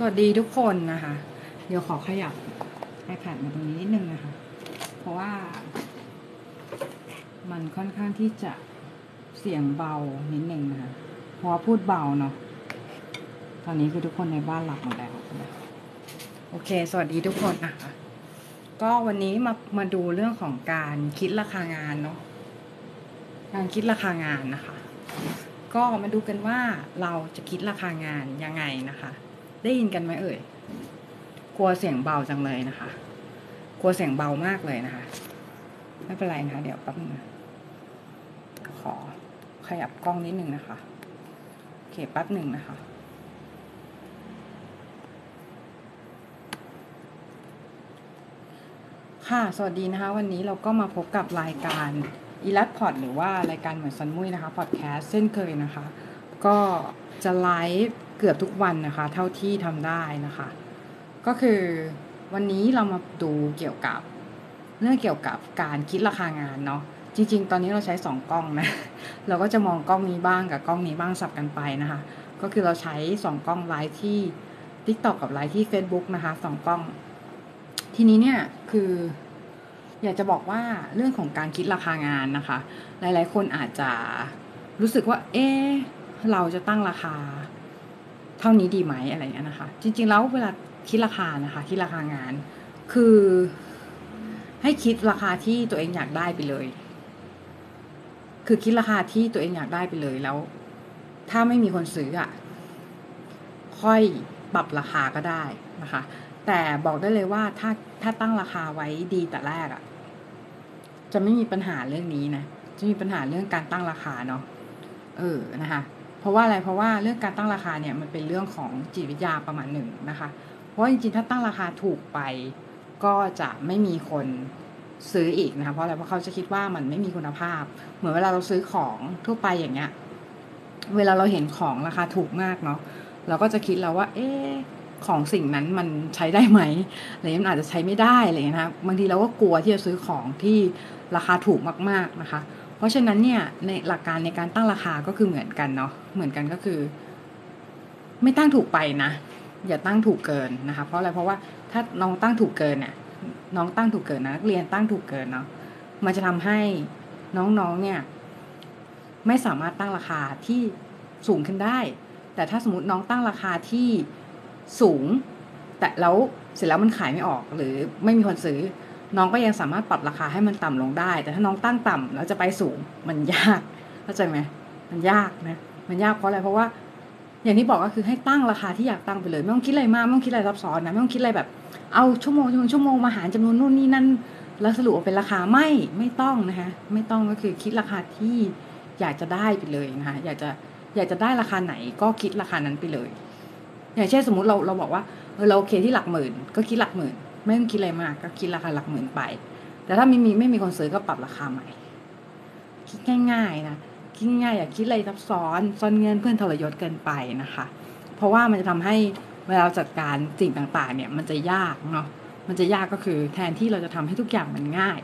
สวัสดีทุกคนนะคะ เดี๋ยวขอขยับ iPad มาตรงนี้นิดนึงนะคะ เพราะว่า มันค่อนข้างที่จะเสียงเบานิดนึงนะคะเพราะพูดเบาเนาะตอนนี้คือทุกคนในบ้านหลับหมดแล้วโอเค สวัสดีทุกคนนะคะ ก็วันนี้มามาดูเรื่องของการคิดราคางานเนาะการคิดราคางานนะคะ ก็มาดูกันว่าเราจะคิดราคางานยังไงนะคะ ได้ยินกันไหมเอ่ย กลัวเสียงเบาจังเลยนะคะ กลัวเสียงเบามากเลยนะคะ ไม่เป็นไรนะคะเดี๋ยวแป๊บนึงขอขยับกล้องนิดนึงนะคะ โอเคแป๊บหนึ่งนะคะค่ะ สวัสดีนะคะ วันนี้เราก็มาพบกับรายการอีลัดพอดหรือว่ารายการเหมือนซันมุ้ยนะคะพอดแคสต์เช่นเคยนะคะ ก็จะไลฟ์ เกือบทุกวันนะคะ เท่าที่ทำได้นะคะ ก็คือวันนี้เรามาดูเกี่ยวกับเรื่องเกี่ยวกับการคิดราคางานเนาะจริง ๆ ตอนนี้เราใช้สองกล้องนะ เราก็จะมองกล้องนี้บ้างกับกล้องนี้บ้างสับกันไปนะคะ ก็คือเราใช้สองกล้องไลฟ์ที่ TikTok กับไลฟ์ที่ Facebook นะคะสองกล้อง ทีนี้เนี่ยคือ อยากจะบอกว่าเรื่องของการคิดราคางานนะคะ หลายๆ คนอาจจะรู้สึกว่า เอ๊เราจะตั้งราคา เท่านี้ดีไหมอะไรอย่างเงี้ยนะคะ จริง ๆ แล้วเวลาคิดราคานะคะคิดราคางาน คือให้คิดราคาที่ตัวเองอยากได้ไปเลย คือคิดราคาที่ตัวเองอยากได้ไปเลยแล้ว ถ้าไม่มีคนซื้ออะค่อยปรับราคาก็ได้นะคะ แต่บอกได้เลยว่าถ้าถ้าตั้งราคาไว้ดีแต่แรกอะจะไม่มีปัญหาเรื่องนี้นะ จะมีปัญหาเรื่องการตั้งราคาเนาะ เออนะคะ เพราะว่าอะไรเพราะว่าเรื่องการตั้งราคาเนี่ยมันเป็นเรื่องของจิตวิทยาประมาณหนึ่งนะคะ เพราะจริงๆถ้าตั้งราคาถูกไปก็จะไม่มีคนซื้ออีกนะคะเพราะอะไรเพราะเขาจะคิดว่ามันไม่มีคุณภาพ เหมือนเวลาเราซื้อของทั่วไปอย่างเงี้ยเวลาเราเห็นของราคาถูกมากเนาะเราก็จะคิดแล้วว่า เอ๊ของสิ่งนั้นมันใช้ได้ไหมอะไรมันอาจจะใช้ไม่ได้อะไรเงี้ยนะบางทีเราก็กลัวที่จะซื้อของที่ราคาถูกมากๆนะคะ เพราะฉะนั้นเนี่ยในหลักการในการตั้งราคาก็คือเหมือนกันเนาะเหมือนกันก็คือ ไม่ตั้งถูกไปนะ อย่าตั้งถูกเกินนะคะ เพราะอะไรเพราะว่าถ้าน้องตั้งถูกเกินเนี่ยน้องตั้งถูกเกินนะนักเรียนตั้งถูกเกินเนาะมันจะทำให้น้องๆเนี่ย ไม่สามารถตั้งราคาที่สูงขึ้นได้ แต่ถ้าสมมติน้องตั้งราคาที่สูง แต่แล้วเสร็จแล้วมันขายไม่ออกหรือไม่มีคนซื้อ น้องก็ยังสามารถปรับราคาให้มันต่ำลงได้ แต่ถ้าน้องตั้งต่ำแล้วจะไปสูงมันยากเข้าใจไหมมันยากนะมันยากเพราะอะไรเพราะว่า อย่างที่บอกก็คือให้ตั้งราคาที่อยากตั้งไปเลยไม่ต้องคิดอะไรมากไม่ต้องคิดอะไรซับซ้อนนะไม่ต้องคิดอะไรแบบ เอาชั่วโมงชั่วโมงชั่วโมงมาหารจำนวนนู่นนี่นั่นแล้วสรุปเป็นราคาไม่ไม่ต้องนะคะไม่ต้องก็คือคิดราคาที่อยากจะได้ไปเลยนะคะอยากจะอยากจะได้ราคาไหนก็คิดราคานั้นไปเลย อย่างเช่นสมมติเราเราบอกว่าเออเราโอเคที่หลักหมื่น ก็คิดหลักหมื่น ไม่ต้องคิดอะไรมากก็คิดราคาหลักหมื่นไป แต่ถ้าไม่มีไม่มีคนซื้อก็ปรับราคาใหม่ คิดง่ายๆนะคิดง่ายอย่าคิดอะไรซับซ้อนซ่อนเงินเพื่อนทรยศเกินไปนะคะ เพราะว่ามันจะทำให้เวลาจัดการสิ่งต่างๆ เนี่ยมันจะยากเนาะมันจะยากก็คือแทนที่เราจะทำให้ทุกอย่างมันง่าย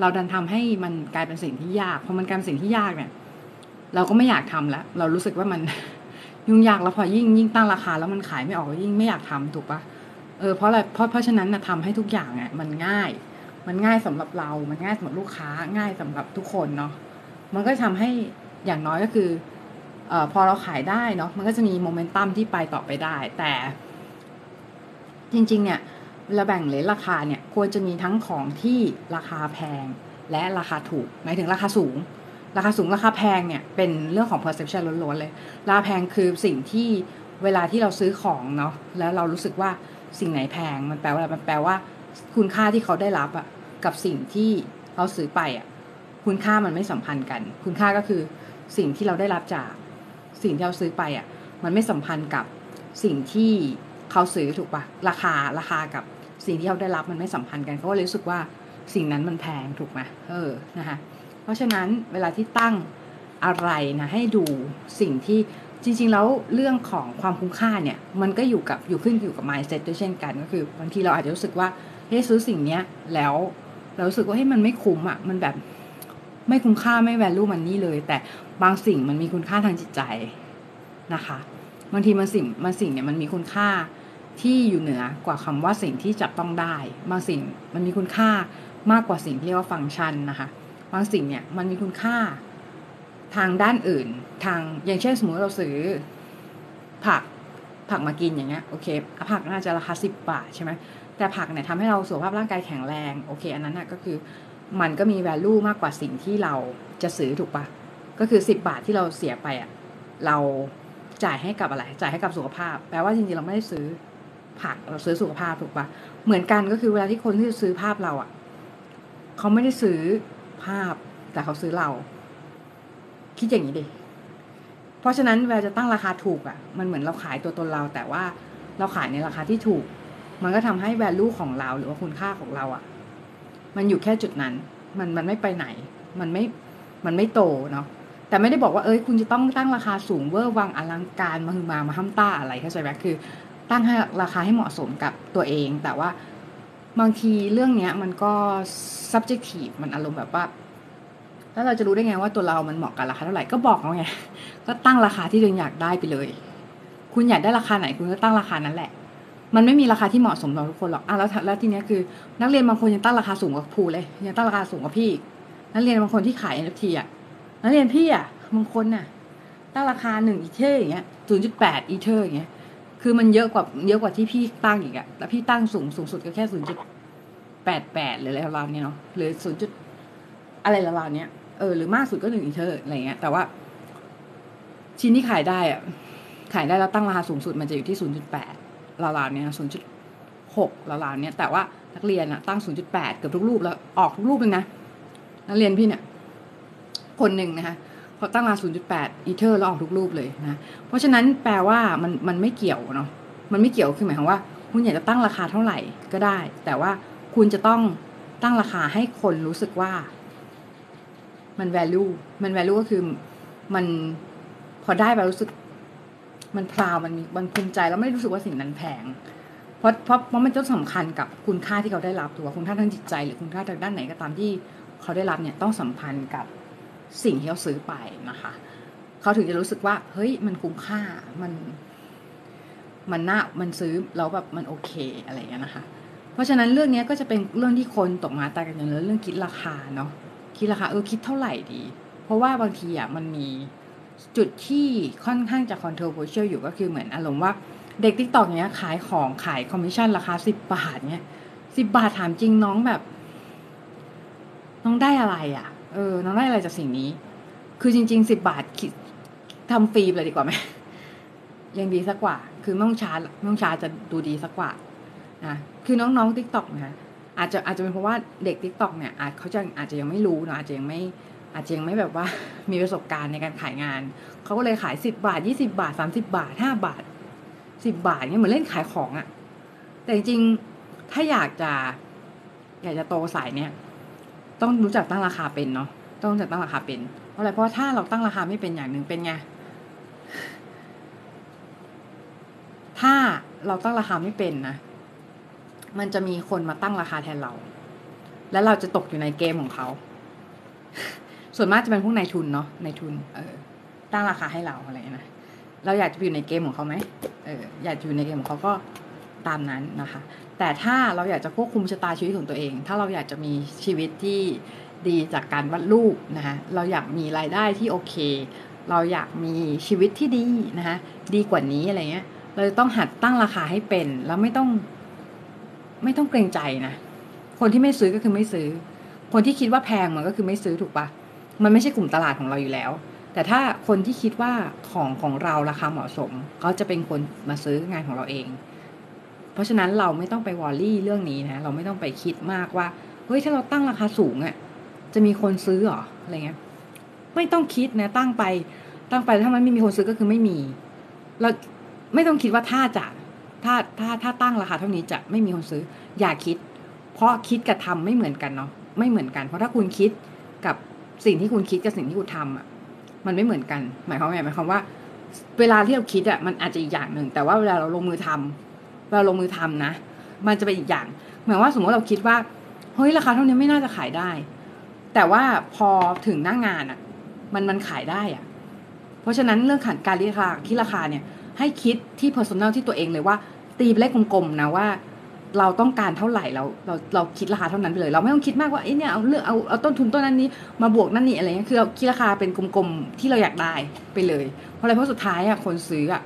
เราดันทำให้มันกลายเป็นสิ่งที่ยากพอมันกลายเป็นสิ่งที่ยากเนี่ย เราก็ไม่อยากทำแล้วเรารู้สึกว่ามันยุ่งยากแล้วพอยิ่งยิ่งตั้งราคาแล้วมันขายไม่ออกยิ่งไม่อยากทำถูกปะ ออเพราะอะไรเพราะเพราะฉะนั้นนะทำให้ทุกอย่างเนี่ยมันง่าย มันง่ายสำหรับเรา มันง่ายสำหรับลูกค้าง่ายสำหรับทุกคนเนาะมันก็ทำให้อย่างน้อยก็คืออพอเราขายได้เนาะมันก็จะมีโมเมนตัมที่ไปต่อไปได้ แต่ จริง ๆ เนี่ยเวลาแบ่งเลนราคาเนี่ยควรจะมีทั้งของที่ราคาแพงและราคาถูกหมายถึงราคาสูง ราคาสูงราคาแพงเนี่ยเป็นเรื่องของ perception ล้วนๆเลย ราคาแพงคือสิ่งที่เวลาที่เราซื้อของเนาะแล้วเรารู้สึกว่า สิ่งไหนแพงมันแปลว่าอะไรมันแปลว่า คุณค่าที่เขาได้รับอะกับสิ่งที่เขาซื้อไปอะคุณค่ามันไม่สัมพันธ์กัน คุณค่าก็คือสิ่งที่เราได้รับจากสิ่งที่เราซื้อไปอะมันไม่สัมพันธ์กับสิ่งที่เขาซื้อถูกปะราคาราคากับสิ่งที่เขาได้รับมันไม่สัมพันธ์กันเขาก็เลยรู้สึกว่าสิ่งนั้นมันแพงถูกไหมเออนะคะเพราะฉะนั้นเวลาที่ตั้งอะไรนะให้ดูสิ่งที่ จริง ๆ แล้วเรื่องของความคุ้มค่าเนี่ย มันก็อยู่กับอยู่ขึ้นอยู่กับ mindset ด้วยเช่นกัน ก็คือบางทีเราอาจจะรู้สึกว่าเฮ้ยซื้อสิ่งเนี้ยแล้วเรารู้สึกว่าเฮ้ยมันไม่คุ้มอะมันแบบไม่คุ้มค่าไม่ value มันนี่เลย แต่บางสิ่งมันมีคุณค่าทางจิตใจนะคะบางทีมันสิ่งมันสิ่งเนี่ยมันมีคุณค่าที่อยู่เหนือกว่าคำว่าสิ่งที่จับต้องได้บางสิ่งมันมีคุณค่ามากกว่าสิ่งที่เรียกว่าฟังก์ชันนะคะบางสิ่งเนี่ยมันมีคุณค่า ทางด้านอื่น ทางอย่างเช่นสมมติเราซื้อผักผักมากินอย่างเงี้ยโอเคผักน่าจะราคาสิบบาทใช่ไหมแต่ผักเนี่ยทำให้เราสุขภาพร่างกายแข็งแรงโอเค อันนั้นน่ะก็คือมันก็มี value มากกว่าสิ่งที่เราจะซื้อถูกปะก็คือสิบบาทที่เราเสียไปอะเราจ่ายให้กับอะไร จ่ายให้กับสุขภาพ แปลว่าจริงๆเราไม่ได้ซื้อผักเราซื้อสุขภาพถูกปะเหมือนกันก็คือเวลาที่คนที่ซื้อภาพเราอะเขาไม่ได้ซื้อภาพแต่เขาซื้อเรา คิดอย่างนี้ดิ เพราะฉะนั้นเวลาจะตั้งราคาถูกอะ มันเหมือนเราขายตัวตนเรา แต่ว่าเราขายในราคาที่ถูก มันก็ทำให้ value ของเราหรือว่าคุณค่าของเราอะ มันอยู่แค่จุดนั้น มันมันไม่ไปไหน มันไม่ มันไม่โตเนาะ แต่ไม่ได้บอกว่าเอ้ยคุณจะต้องตั้งราคาสูงเวอร์วังอลังการมาคือมามาห้ามต้าอะไรเข้าใจไหมคือ ตั้งให้ราคาให้เหมาะสมกับตัวเอง แต่ว่าบางทีเรื่องเนี้ยมันก็ subjective มันอารมณ์แบบว่า แล้วเราจะรู้ได้ไงว่าตัวเรามันเหมาะกับราคาเท่าไหร่ก็บอกเขาไงก็ตั้งราคาที่ตัวเองอยากได้ไปเลย คุณอยากได้ราคาไหนคุณก็ตั้งราคานั้นแหละ มันไม่มีราคาที่เหมาะสมสำหรับทุกคนหรอกอะแล้วแล้วทีเนี้ยคือ นักเรียนบางคนยังตั้งราคาสูงกว่าครูเลยยังตั้งราคาสูงกว่าพี่ นักเรียนบางคนที่ขาย NFT อะนักเรียนพี่อะบางคนน่ะตั้งราคาหนึ่งอีเทอร์อย่างเงี้ยศูนย์จุดแปดอีเทอร์อย่างเงี้ยคือมันเยอะกว่าเยอะกว่าที่พี่ตั้งอีกอะแล้วพี่ตั้งสูงสูงสุดก็แค่ศูนย์จุดแปดแปดหรืออะไรประมาณนี้เนาะหรือศูนย์จุดอะไรประมาณเนี้ย ออหรือมากสุดก็หนึ่งอีเทอร์อะไรเงี้ย แต่ว่า ชิ้นที่ขายได้อะขายได้แล้วตั้งราคาสูงสุดมันจะอยู่ที่ศูนย์จุดแปดราวๆเนี้ยศูนย์จุดหกราวๆเนี้ยแต่ว่านักเรียนอะตั้งศูนย์จุดแปดเกือบทุกรูปแล้วออกทุกรูปเลยนะนักเรียนพี่เนี่ย คนหนึ่งนะคะเขาตั้งราคา0.8อีเทอร์แล้วออกทุกรูปเลยนะเพราะฉะนั้นแปลว่ามันมันไม่เกี่ยวเนาะมันไม่เกี่ยวคือหมายความว่า คุณอยากจะตั้งราคาเท่าไหร่ก็ได้ แต่ว่าคุณจะต้องตั้งราคาให้คนรู้สึกว่า มัน value มัน value ก็คือมันพอได้ไปรู้สึก มันพราวมันมีมันภูมิใจแล้วไม่รู้สึกว่าสิ่งนั้นแพง เพราะเพราะเพราะมันจะสำคัญกับคุณค่าที่เขาได้รับตัวคุณค่าทางจิตใจ หรือคุณค่าทางด้านไหนก็ตามที่เขาได้รับเนี่ยต้องสัมพันธ์กับสิ่งที่เขาซื้อไปนะคะเขาถึงจะรู้สึกว่า เฮ้ย มันคุ้มค่ามัน มันน่ามันซื้อแล้วแบบมันโอเคอะไรอย่างเงี้ยนะคะ เพราะฉะนั้นเรื่องนี้ก็จะเป็นเรื่องที่คนตกม้าตายกันอย่างเรื่องคิดราคาเนาะ คิดราคาเออคิดเท่าไหร่ดี เพราะว่าบางทีอะมันมีจุดที่ค่อนข้างจะ controversial อยู่ก็คือเหมือนอารมณ์ว่าเด็ก TikTok เนี้ยขายของขายคอมมิชชั่นราคาสิบบาทเนี้ยสิบบาทถามจริงน้องแบบ น้องได้อะไรอะ เออ น้องได้อะไรจากสิ่งนี้ คือจริงๆสิบบาทคิดทำฟรีเลยดีกว่าไหมยังดีซะกว่า คือไม่ต้องชาร์จไม่ต้องชาร์จจะดูดีซะกว่านะคือน้องๆ TikTok นะคะ อาจจะอาจจะเป็นเพราะว่าเด็ก TikTok เนี่ยอาจเขาจะอาจจะยังไม่รู้เนาะอาจจะยังไม่อาจจะยังไม่แบบว่ามีประสบการณ์ในการขายงาน เขาก็เลยขายสิบบาทยี่สิบบาทสามสิบบาทห้าบาทสิบบาทเนี่ยเหมือนเล่นขายของอะแต่จริงถ้าอยากจะ อยากจะโตสายเนี่ย ต้องรู้จักตั้งราคาเป็นเนาะต้องรู้จักตั้งราคาเป็นเพราะอะไรเพราะถ้าเราตั้งราคาไม่เป็นอย่างหนึ่งเป็นไงถ้าเราตั้งราคาไม่เป็นนะ มันจะมีคนมาตั้งราคาแทนเรา แล้วเราจะตกอยู่ในเกมของเขา ส่วนมากจะเป็นพวกนายทุนเนาะนายทุน เออ ตั้งราคาให้เราอะไรนะเราอยากจะอยู่ในเกมของเขาไหมเอออยากอยู่ในเกมของเขาก็ตามนั้นนะคะ แต่ถ้าเราอยากจะควบคุมชะตาชีวิตของตัวเอง ถ้าเราอยากจะมีชีวิตที่ดีจากการวาดรูปนะคะเราอยากมีรายได้ที่โอเค เราอยากมีชีวิตที่ดีนะคะดีกว่านี้อะไรเงี้ย เราต้องหัดตั้งราคาให้เป็น แล้วไม่ต้อง ไม่ต้องเกรงใจนะ คนที่ไม่ซื้อก็คือไม่ซื้อ คนที่คิดว่าแพงมันก็คือไม่ซื้อถูกปะมันไม่ใช่กลุ่มตลาดของเราอยู่แล้ว แต่ถ้าคนที่คิดว่าของของเราราคาเหมาะสมเขาจะเป็นคนมาซื้องานของเราเอง เพราะฉะนั้นเราไม่ต้องไปวอรี่เรื่องนี้นะ เราไม่ต้องไปคิดมากว่าเฮ้ยถ้าเราตั้งราคาสูงอะ่ะจะมีคนซื้อหรออะไรเงี้ยไม่ต้องคิดนะ ตั้งไปตั้งไปถ้ามันไม่มีคนซื้อก็คือไม่มี เราไม่ต้องคิดว่าถ้าจะ ถ้าถ้าถ้าตั้งราคาเท่านี้จะไม่มีคนซื้อ อย่าคิด เพราะคิดกับทำไม่เหมือนกันเนาะไม่เหมือนกัน เพราะถ้าคุณคิดกับสิ่งที่คุณคิดกับสิ่งที่คุณทำอะมันไม่เหมือนกัน หมายความว่าหมายความว่า เวลาที่เราคิดอะมันอาจจะอีกอย่างหนึ่งแต่ว่าเวลาเราลงมือทำเราลงมือทำนะ มันจะเป็นอีกอย่าง หมือนว่าสมมติเราคิดว่าเฮ้ยราคาเท่านี้ไม่น่าจะขายได้ แต่ว่าพอถึงหน้างานอะ มันมันขายได้อะ เพราะฉะนั้นเรื่องขันการคิดราคาคิดราคาเนี่ย ให้คิดที่ personal ที่ตัวเองเลยว่า ตีเป็นเลขกลมๆนะว่า เราต้องการเท่าไหร่เราเราเราคิดราคาเท่านั้นไปเลย เราไม่ต้องคิดมากว่าไอ้เนี่ยเอาเลือกเอาเอาต้นทุนต้นนั้นนี้มาบวกนั่นนี่อะไรเงี้ยคือเราคิดราคาเป็นกลมๆที่เราอยากได้ไปเลย เพราะอะไรเพราะสุดท้ายอะคนซื้ออะ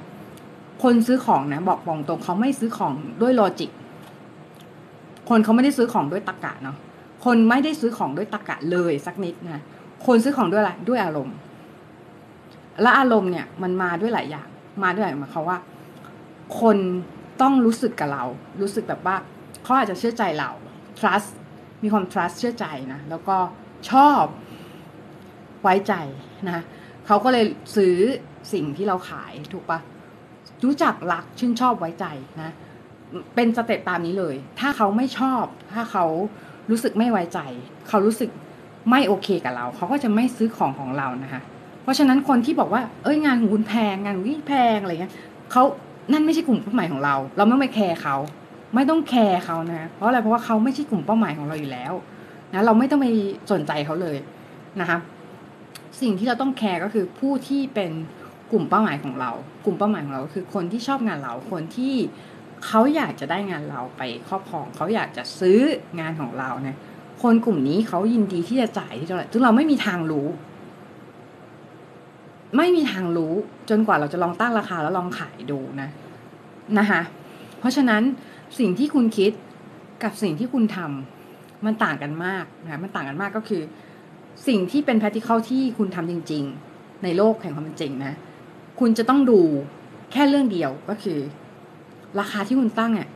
คนซื้อของนะบอกบอกตรงเขาไม่ซื้อของด้วยลอจิก คนเขาไม่ได้ซื้อของด้วยตรรกะเนาะคนไม่ได้ซื้อของด้วยตรรกะเลยสักนิดนะคนซื้อของด้วยอะไรด้วยอารมณ์ และอารมณ์เนี่ย มันมาด้วยหลายอย่าง มาด้วยหลายอย่างเขาว่า คน ต้องรู้สึกกับเรา รู้สึกแบบว่าเขาอาจจะเชื่อใจเรา trust มีความ trust เชื่อใจนะ แล้วก็ชอบไว้ใจนะเขาก็เลยซื้อสิ่งที่เราขายถูกปะรู้จักรักชื่นชอบไว้ใจนะ เป็นสเต็ปตามนี้เลย ถ้าเขาไม่ชอบ ถ้าเขารู้สึกไม่ไว้ใจ เขารู้สึกไม่โอเคกับเรา เขาก็จะไม่ซื้อของของเรานะคะ เพราะฉะนั้นคนที่บอกว่า เอ้ยงานของคุณแพงงานของแพงอะไรเงี้ยเขา นั่นไม่ใช่กลุ่มเป้าหมายของเรา เราไม่ไปแคร์เขา ไม่ต้องแคร์เขานะ เพราะอะไรเพราะว่าเขาไม่ใช่กลุ่มเป้าหมายของเราอยู่แล้วนะเราไม่ต้องไปสนใจเขาเลยนะคะสิ่งที่เราต้องแคร์ก็คือผู้ที่เป็นกลุ่มเป้าหมายของเรา กลุ่มเป้าหมายของเราคือคนที่ชอบงานเรา คนที่เขาอยากจะได้งานเราไปครอบครอง เขาอยากจะซื้องานของเราเนี่ยคนกลุ่มนี้เขายินดีที่จะจ่ายที่เท่าไหร่ซึ่งเราไม่มีทางรู้ ไม่มีทางรู้จนกว่าเราจะลองตั้งราคาแล้วลองขายดูนะนะคะเพราะฉะนั้นสิ่งที่คุณคิดกับสิ่งที่คุณทำมันต่างกันมากนะมันต่างกันมากก็คือ สิ่งที่เป็น practical ที่คุณทำจริง ๆ ในโลกแห่งความเป็นจริงนะ คุณจะต้องดูแค่เรื่องเดียวก็คือ ราคาที่คุณตั้งอะ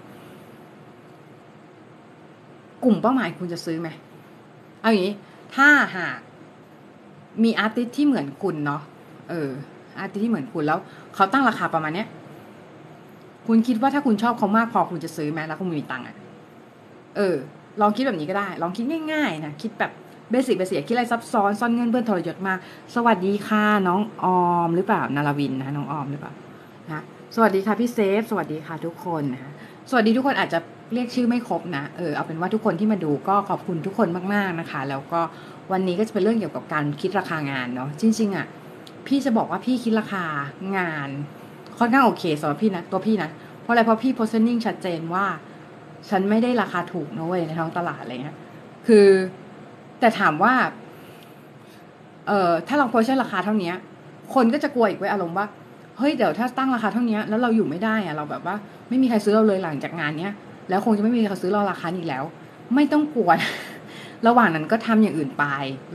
กลุ่มเป้าหมายคุณจะซื้อไหมเอาอย่างนี้ ถ้าหากมีอาร์ติสที่เหมือนคุณเนาะ เออ อาร์ติที่เหมือนคุณแล้วเขาตั้งราคาประมาณเนี้ย คุณคิดว่าถ้าคุณชอบเขามากพอคุณจะซื้อไหมแล้วคุณมีตังค์อะ เออ ลองคิดแบบนี้ก็ได้ ลองคิดง่ายๆนะคิดแบบเบสิกเบสิกคิดอะไรซับซ้อนซ่อนเงินเพื่อนทรยศมาก สวัสดีค่ะน้องออมหรือเปล่านาราวินนะน้องออมหรือเปล่านะสวัสดีค่ะพี่เซฟ สวัสดีค่ะทุกคนนะสวัสดีทุกคนอาจจะเรียกชื่อไม่ครบนะเออเอาเป็นว่าทุกคนที่มาดูก็ขอบคุณทุกคนมากๆนะคะ แล้วก็วันนี้ก็จะเป็นเรื่องเกี่ยวกับการคิดราคางานเนาะจริงๆอะ พี่จะบอกว่าพี่คิดราคางานค่อนข้างโอเคสำหรับพี่นะตัวพี่นะ เพราะอะไรเพราะพี่ positioning ชัดเจนว่า ฉันไม่ได้ราคาถูกนะเว้ยในท้องตลาดอะไรเงี้ยคือ แต่ถามว่า เอ่อถ้าเราโพสต์ราคาเท่านี้คนก็จะกลัวอีกไว้อารมณ์ว่าเฮ้ยเดี๋ยวถ้าตั้งราคาเท่านี้แล้วเราอยู่ไม่ได้อะเราแบบว่า ไม่มีใครซื้อเราเลยหลังจากงานเนี้ยแล้วคงจะไม่มีใครซื้อเราราคานี้แล้ว ไม่ต้องกลัวระหว่างนั้นก็ทำอย่างอื่นไป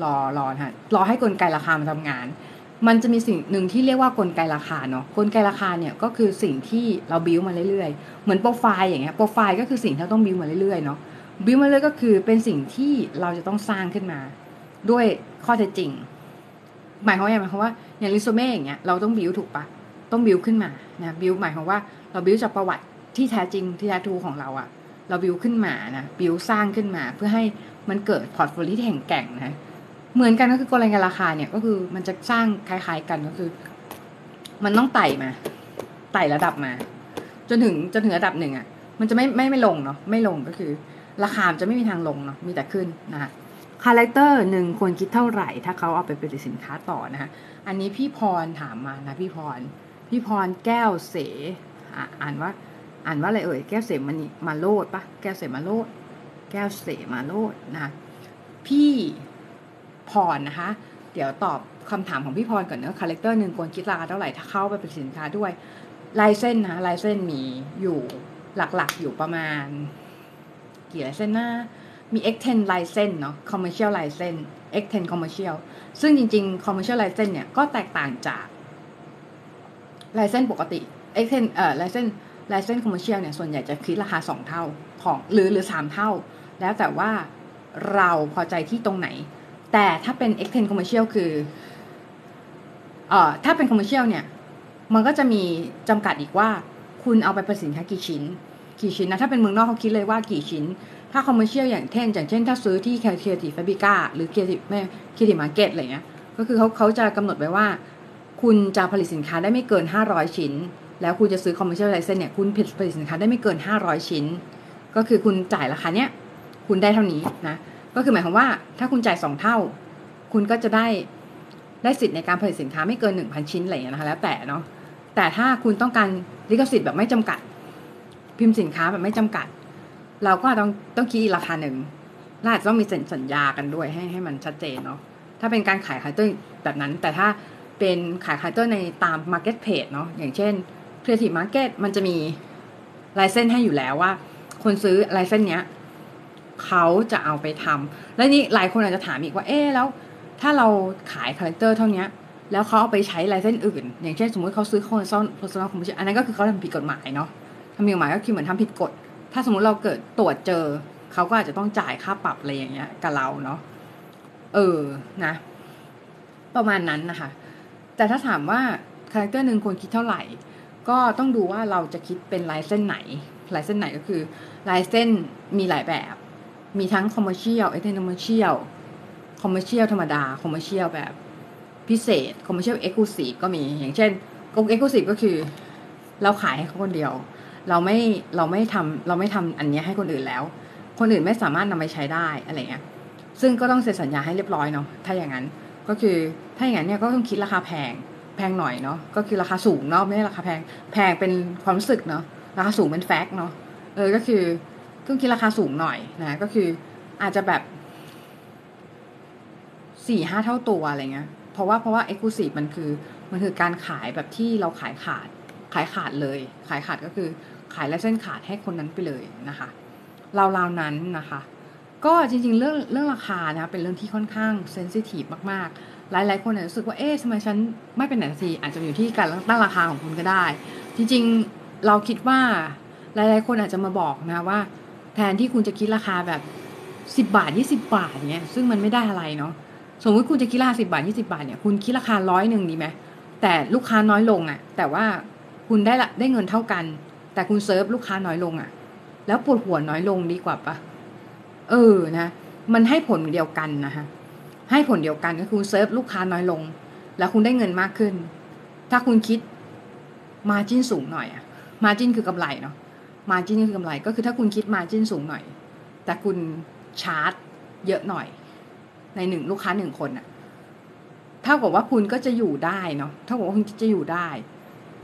รอรอนะรอให้กลไกราคามันทำงาน มันจะมีสิ่งหนึ่งที่เรียกว่ากลไกราคาเนาะกลไกราคาเนี่ยก็คือสิ่งที่เราบิวมาเรื่อยๆ เหมือนโปรไฟล์อย่างเงี้ยโปรไฟล์ก็คือสิ่งที่เราต้องบิวมาเรื่อยๆเนาะบิวมาเลยก็คือเป็นสิ่งที่เราจะต้องสร้างขึ้นมา ด้วยข้อเท็จจริง หมายความว่าหมายความว่าอย่างลิโซเม่อย่างเงี้ยเราต้องบิวถูกปะต้องบิวขึ้นมานะบิวหมายความว่าเราบิวจากประวัติที่แท้จริงที่แท้ true ของเราอะเรา build ขึ้นมานะ build สร้างขึ้นมาเพื่อให้มันเกิด portfolio ที่แข็งแกร่งนะ เหมือนกันก็คือกลไกราคาเนี่ยก็คือมันจะสร้างคล้ายๆกันก็คือ มันต้องไต่มา ไต่ระดับมา จนถึงจนถึงระดับหนึ่งอะมันจะไม่ไม่ไม่ลงเนาะไม่ลงก็คือ ราคาจะไม่มีทางลงเนาะมีแต่ขึ้นนะคะ character หนึ่งควรคิดเท่าไหร่ ถ้าเขาเอาไปผลิตสินค้าต่อนะคะอันนี้พี่พรถามมานะพี่พร พี่พรแก้วเสอ่าอ่านว่า อ่านว่าอะไรเอ่ยแก้วเสมานีมาโลดปะแก้วเสมาโลด แก้วเสมาโลดนะคะพี่ พรนะคะ เดี๋ยวตอบคำถามของพี่พรก่อนเนอะ character หนึ่งควรคิดราคาเท่าไหร่ถ้าเขาไปเป็นสินค้าด้วยลายเส้นนะลายเส้นมีอยู่หลักๆอยู่ประมาณ กี่ลายเส้นนะมี X10 ลายเส้นเนาะ commercial ลายเส้น X10 commercial ซึ่งจริงๆ commercial ลายเส้นเนี่ยก็แตกต่างจากลายเส้นปกติ X10 เอ่อลายเส้นลายเส้น commercial เนี่ยส่วนใหญ่จะคิดราคาสองเท่าของหรือหรือสามเท่า แล้วแต่ว่าเราพอใจที่ตรงไหน แต่ถ้าเป็น X10 commercial คือเอ่อถ้าเป็น commercial เนี่ย มันก็จะมีจำกัดอีกว่า คุณเอาไปผลิตสินค้ากี่ชิ้น กี่ชิ้นนะ ถ้าเป็นเมืองนอกเขาคิดเลยว่ากี่ชิ้น ถ้า commercial อย่างเช่นอย่างเช่น ถ้าซื้อที่ Creative Fabrica หรือ Creative ไม่ Creative Market อะไรเงี้ย ก็คือเขาเขาจะกำหนดไว้ว่า คุณจะผลิตสินค้าได้ไม่เกิน 500 ชิ้น แล้วคุณจะซื้อ commercial license เนี่ย คุณผลิตสินค้าได้ไม่เกิน 500 ชิ้น ก็คือคุณจ่ายราคาเนี้ย คุณได้เท่านี้นะ ก็คือหมายความว่าถ้าคุณจ่าย2เท่า คุณก็จะได้ได้สิทธิ์ในการผลิตสินค้าไม่เกิน1,000ชิ้นอะไรอย่างเงี้ยนะคะ แล้วแต่เนาะแต่ถ้าคุณต้องการลิขสิทธิ์แบบไม่จำกัด พิมพ์สินค้าแบบไม่จำกัด เราก็ต้องต้องคิดอีกราคาหนึ่งน่าจะต้องมีสัญญากันด้วยให้ให้มันชัดเจนเนาะถ้าเป็นการขาย character แบบนั้น แต่ถ้าเป็นขายคารคเตอร์ในตาม Market Page เนาะอย่างเช่น Creative Market มันจะมี license ให้อยู่แล้วว่า คนซื้อลายเส้นเนี้ย เขาจะเอาไปทำแล้วนี่หลายคนอาจจะถามอีกว่าเอ๊แล้วถ้าเราขายคาแรคเตอร์เท่านี้แล้วเขาเอาไปใช้ลายเส้นอื่น อย่างเช่นสมมติเขาซื้อโคนซ่อนโซ่อคอมมิชชั่นอันนั้นก็คือเขาทำผิดกฎหมายเนาะทำผิดกฎหมายก็คือเหมือนทำผิดกฎ ถ้าสมมติเราเกิดตรวจเจอ เขาก็อาจจะต้องจ่ายค่าปรับอะไรอย่างเงี้ยกับเราเนาะเออนะ ประมาณนั้นนะคะ แต่ถ้าถามว่าคาแรคเตอร์หนึ่งควรคิดเท่าไหร่ ก็ต้องดูว่าเราจะคิดเป็น license ไหน license ไหนก็คือ license มีหลายแบบ มีทั้ง commercial extend commercial commercial ธรรมดา commercial แบบพิเศษ commercial exclusive ก็มีอย่างเช่น exclusive ก็คือ เราขายให้เขาคนเดียว เราไม่เราไม่ทำเราไม่ทำอันนี้ให้คนอื่นแล้ว คนอื่นไม่สามารถนำไปใช้ได้อะไรเงี้ยซึ่งก็ต้องเซ็นสัญญาให้เรียบร้อยเนาะถ้าอย่างนั้นก็คือถ้าอย่างนั้นเนี่ยก็ต้องคิดราคาแพงแพงหน่อยเนาะก็คือราคาสูงเนาะไม่ใช่ราคาแพงแพงเป็นความรู้สึกเนาะราคาสูงเป็น fact เนาะเออก็คือ ต้องคิดราคาสูงหน่อยนะ ก็คืออาจจะแบบสี่ห้าเท่าตัวอะไรเงี้ย เพราะว่าเพราะว่า exclusive มันคือมันคือการขายแบบที่เราขายขาดขายขาดเลย ขายขาดก็คือขาย license ขาดให้คนนั้นไปเลยนะคะราวๆนั้นนะคะ ก็จริงๆเรื่องเรื่องราคานะเป็นเรื่องที่ค่อนข้างเซนซิทีฟมากๆ หลายๆคนอาจจะรู้สึกว่าเอ๊ะทำไมฉันไม่เป็นไหนทีอาจจะอยู่ที่การตั้งราคาของคุณก็ได้ จริงๆเราคิดว่าหลายๆคนอาจจะมาบอกนะว่า แทนที่คุณจะคิดราคาแบบสิบาทยี่สิบาทเนี้ยซึ่งมันไม่ได้อะไรเนาะสมมติคุณจะคิดราคาสิบาทยี่สิบาทเนี่ยคุณคิดราคาร้อยหนึ่งดีไหมแต่ลูกค้าน้อยลงอะ่ะ แต่ว่าคุณได้ละได้เงินเท่ากัน แต่คุณเซิร์ฟลูกค้าน้อยลงอะ่ะ แล้วปวดหัวน้อยลงดีกว่าปะเออนะมันให้ผลเดียวกันนะคะให้ผลเดียวกันก็คือเซิร์ฟลูกค้าน้อยลง แล้วคุณได้เงินมากขึ้น ถ้าคุณคิด margin สูงหน่อยอะ margin คือกำไรเนาะ margin คือกำไร ก็คือถ้าคุณคิด margin สูงหน่อย แต่คุณชาร์จเยอะหน่อย ในหนึ่งลูกค้าหนึ่งคนอะเท่ากับว่าคุณก็จะอยู่ได้เนาะเท่ากับว่าคุณจะอยู่ได้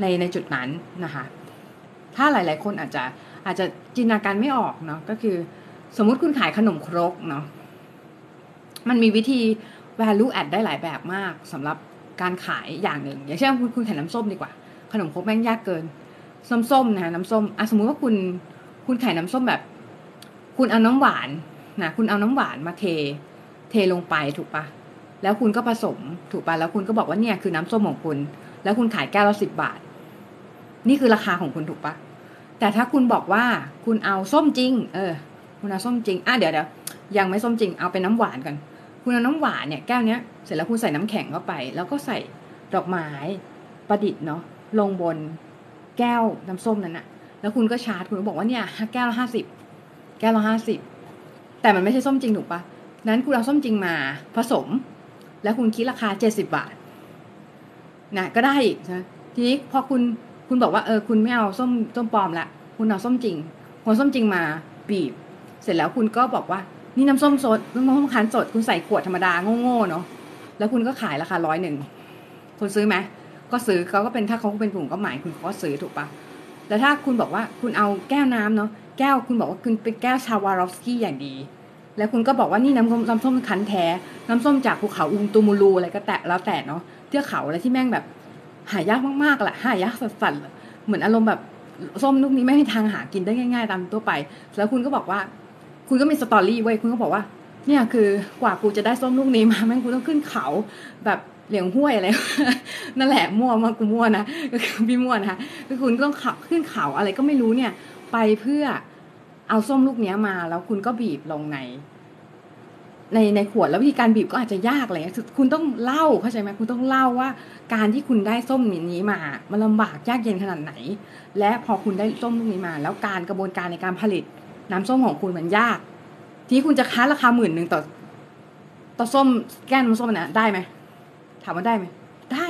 ในในจุดนั้นนะคะ ถ้าหลาย ๆ คนอาจจะอาจจะจินตนาการไม่ออกเนาะก็คือ สมมุติคุณขายขนมครกเนาะมันมีวิธี value add ได้หลายแบบมากสำหรับการขายอย่างหนึ่ง อย่างเช่นคุณคุณขายน้ำส้มดีกว่า ขนมครกแม่งยากเกิน ส้มๆนะน้ำส้มอะสมมุติว่าคุณคุณขายน้ำส้มแบบ คุณเอาน้ำหวานนะคุณเอาน้ำหวานมาเท เทลงไปถูกปะแล้วคุณก็ผสมถูกปะแล้วคุณก็บอกว่าเนี่ยคือน้ำส้มของคุณ แล้วคุณขายแก้วละสิบบาท นี่คือราคาของคุณถูกปะแต่ถ้าคุณบอกว่าคุณเอาส้มจริง เออ คุณเอาส้มจริงอะเดี๋ยวเดี๋ยวยังไม่ส้มจริงเอาเป็นน้ำหวานกันคุณเอาน้ำหวานเนี่ยแก้วเนี้ยเสร็จแล้วคุณใส่น้ำแข็งเข้าไป แล้วก็ใส่ดอกไม้ประดิษฐ์เนาะลงบน แก้วน้ำส้มนั้นอะแล้วคุณก็ชาร์จคุณก็บอกว่าเนี่ยแก้วละห้าสิบแก้วละห้าสิบแต่มันไม่ใช่ส้มจริงถูกปะนั้นคุณเอาส้มจริงมาผสม แล้วคุณคิดราคาเจ็ดสิบบาทนะก็ได้อีกนะทีนี้พอคุณคุณบอกว่าเออคุณไม่เอาส้มส้มปลอมละคุณเอาส้มจริงคุณส้มจริงมาบีบ เสร็จแล้วคุณก็บอกว่านี่น้ำส้มสดน้ำส้มคั้นสด คุณใส่ขวดธรรมดาโง่ๆเนาะแล้วคุณก็ขายราคาร้อยหนึ่งคุณซื้อไหม ก็ซื้อเขาก็เป็นถ้าเขาเป็นกลุ่มก็หมายคุณก็ซื้อถูกปะแต่ถ้าคุณบอกว่าคุณเอาแก้วน้ำเนาะแก้วคุณบอกว่าคุณเป็นแก้วชาวารอฟสกี้อย่างดี แล้วคุณก็บอกว่านี่น้ำส้มน้ำส้มคั้นแท้ น้ำส้มจากภูเขาอุงตูมูลูอะไรก็แตะแล้วแต่เนาะเทือกเขาอะไรที่แม่งแบบ หายากมากๆแหละหายากสัสๆเหมือนอารมณ์แบบส้มลูกนี้ไม่มีทางหากินได้ง่าย ๆ ตามตัวไป แล้วคุณก็บอกว่า คุณก็มีสตอรี่ไว้คุณก็บอกว่า เนี่ยคือกว่ากูจะได้ส้มลูกนี้มาแม่งกูต้องขึ้นเขาแบบเหลียงห้วยอะไรนั่นแหละมั่วมากกูมั่วนะก็คือพี่มั่วนะคะคือคุณต้องขับขึ้นเขาอะไรก็ไม่รู้เนี่ย ไปเพื่อเอาส้มลูกนี้มา แล้วคุณก็บีบลงใน ในในขวดแล้ววิธีการบีบก็อาจจะยากเงี้ยคุณต้องเล่าเข้าใจไหมคุณต้องเล่าว่า การที่คุณได้ส้มนี้มา มันลำบากยากเย็นขนาดไหน และพอคุณได้ส้มลูกนี้มา แล้วการกระบวนการในการผลิตน้ำส้มของคุณมันยาก ที่คุณจะค้าราคาหมื่นหนึ่งต่อ ต่อส้มแก้วน้ำส้มนะได้ไหมถามว่าได้ไหมได้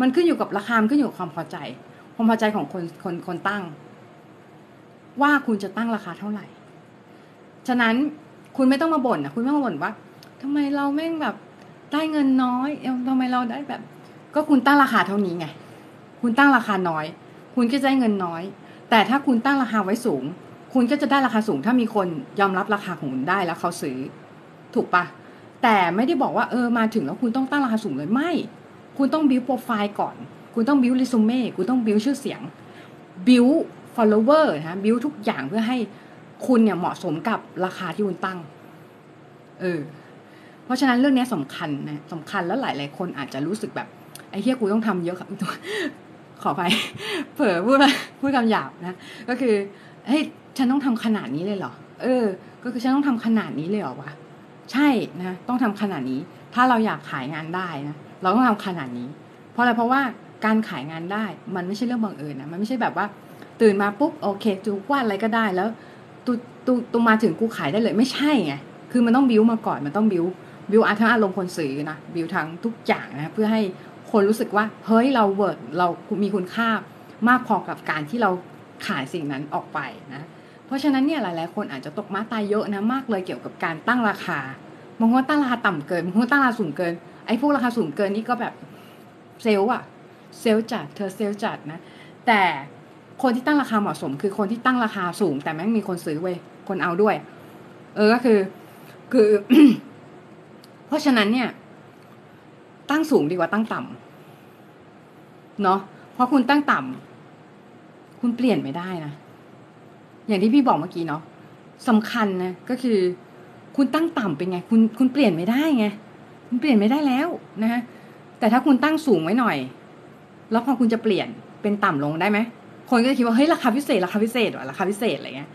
มันขึ้นอยู่กับราคาขึ้นอยู่กับความพอใจ ความพอใจของคนคนคนตั้ง ว่าคุณจะตั้งราคาเท่าไหร่ ฉะนั้นคุณไม่ต้องมาบ่นนะคุณไม่ต้องมาบ่นว่าทำไมเราแม่งแบบได้เงินน้อยเอทำไมเราได้แบบ ก็คุณตั้งราคาเท่านี้ไง คุณตั้งราคาน้อย คุณก็ได้เงินน้อย แต่ถ้าคุณตั้งราคาไว้สูง คุณก็จะได้ราคาสูงถ้ามีคนยอมรับราคาของคุณได้แล้วเขาซื้อ ถูกปะแต่ไม่ได้บอกว่าเออมาถึงแล้วคุณต้องตั้งราคาสูงเลยไม่ คุณต้องบิวโปรไฟล์ก่อน คุณต้องบิวรีสูเม่คุณต้องบิวชื่อเสียงบิว follower นะบิวทุกอย่างเพื่อให้คุณเนี่ยเหมาะสมกับราคาที่คุณตั้ง เออ เพราะฉะนั้นเรื่องนี้สำคัญนะสำคัญแล้วหลาย ๆ คนอาจจะรู้สึกแบบไอ้เฮียกูต้องทำเยอะครับขอไป เผลอพูดพูดคำหยาบนะ ก็คือเฮ้ย ฉันต้องทำขนาดนี้เลยเหรอ เออ ก็คือฉันต้องทำขนาดนี้เลยเหรอวะ ใช่นะ ต้องทำขนาดนี้ ถ้าเราอยากขายงานได้นะ เราต้องทำขนาดนี้ เพราะอะไร เพราะว่าการขายงานได้ มันไม่ใช่เรื่องบังเอิญนะ มันไม่ใช่แบบว่า ตื่นมาปุ๊บโอเคจูวาดอะไรก็ได้แล้วตูตูตูมาถึงกูขายได้เลย ไม่ใช่ไง คือมันต้องบิวมาก่อน มันต้องบิวบิวอาทั้งอารมณ์คนซื้อนะ บิวทั้งทุกอย่างนะ เพื่อให้คนรู้สึกว่า เฮ้ย เรา worth เรามีคุณค่ามากพอกับการที่เราขายสิ่งนั้นออกไปนะ เพราะฉะนั้นเนี่ยหลาย ๆ คนอาจจะตกมาตายเยอะนะมากเลยเกี่ยวกับการตั้งราคาบางคนตั้งราคาต่ำเกินบางคนตั้งราคาสูงเกินไอ้พวกราคาสูงเกินนี่ก็แบบ self อะ self จัดเธอ self จัดนะ แต่คนที่ตั้งราคาเหมาะสม คือคนที่ตั้งราคาสูง แต่แม่งมีคนซื้อเว้ยคนเอาด้วย เออก็คือ คือ เพราะฉะนั้นเนี่ย ตั้งสูงดีกว่าตั้งต่ำเนาะเพราะคุณตั้งต่ำคุณเปลี่ยนไม่ได้นะ อย่างที่พี่บอกเมื่อกี้เนาะสำคัญนะก็คือ คุณตั้งต่ำเป็นไง คุณคุณเปลี่ยนไม่ได้ไงคุณเปลี่ยนไม่ได้แล้วนะฮะแต่ถ้าคุณตั้งสูงไว้หน่อย แล้วพอคุณจะเปลี่ยนเป็นต่ำลงได้ไหมคนก็จะคิดว่าเฮ้ยราคาพิเศษราคาพิเศษว่ะราคาพิเศษอะไรเงี้ย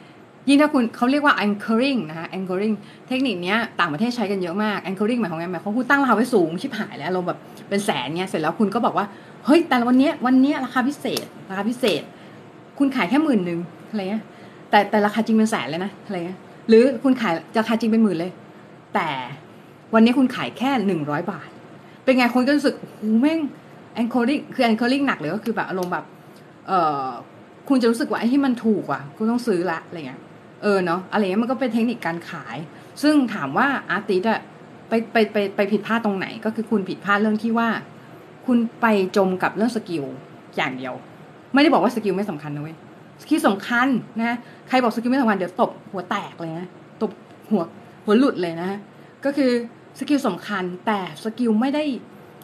ยิ่งถ้าคุณเขาเรียกว่า anchoring นะคะ anchoring เทคนิคนี้ต่างประเทศใช้กันเยอะมาก anchoring หมายความว่าหมายความคุณตั้งราคาไว้สูงชิบหายแล้วอารมณ์แบบเป็นแสนเงี้ยเสร็จแล้วคุณก็บอกว่าเฮ้ยแต่วันนี้วันนี้ราคาพิเศษราคาพิเศษ คุณขายแค่หมื่นหนึ่งอะไรเงี้ย แต่แต่ราคาจริงเป็นแสนเลยนะอะไรเงี้ยหรือคุณขายราคาจริงเป็นหมื่นเลย แต่วันนี้คุณขายแค่หนึ่งร้อยบาท เป็นไงคนก็รู้สึกโอ้โหแม่ง anchoring คือ anchoring หนักเลยก็คือแบบอารมณ์แบบเออคุณจะรู้สึกว่าไอ้ที่มันถูกอะคุณต้องซื้อละอะไรเงี้ยเออเนาะอะไรเงี้ยมันก็เป็นเทคนิคการขาย ซึ่งถามว่า artist อะไปไปไปไปผิดพลาดตรงไหน ก็คือคุณผิดพลาดเรื่องที่ว่า คุณไปจมกับเรื่อง skill อย่างเดียว ไม่ได้บอกว่า skill ไม่สำคัญนะเว้ย skill สำคัญนะใครบอก skill ไม่สำคัญเดี๋ยวตบหัวแตกเลยนะตบหัวหัวหลุดเลยนะก็คือ skill สำคัญแต่ skill ไม่ได้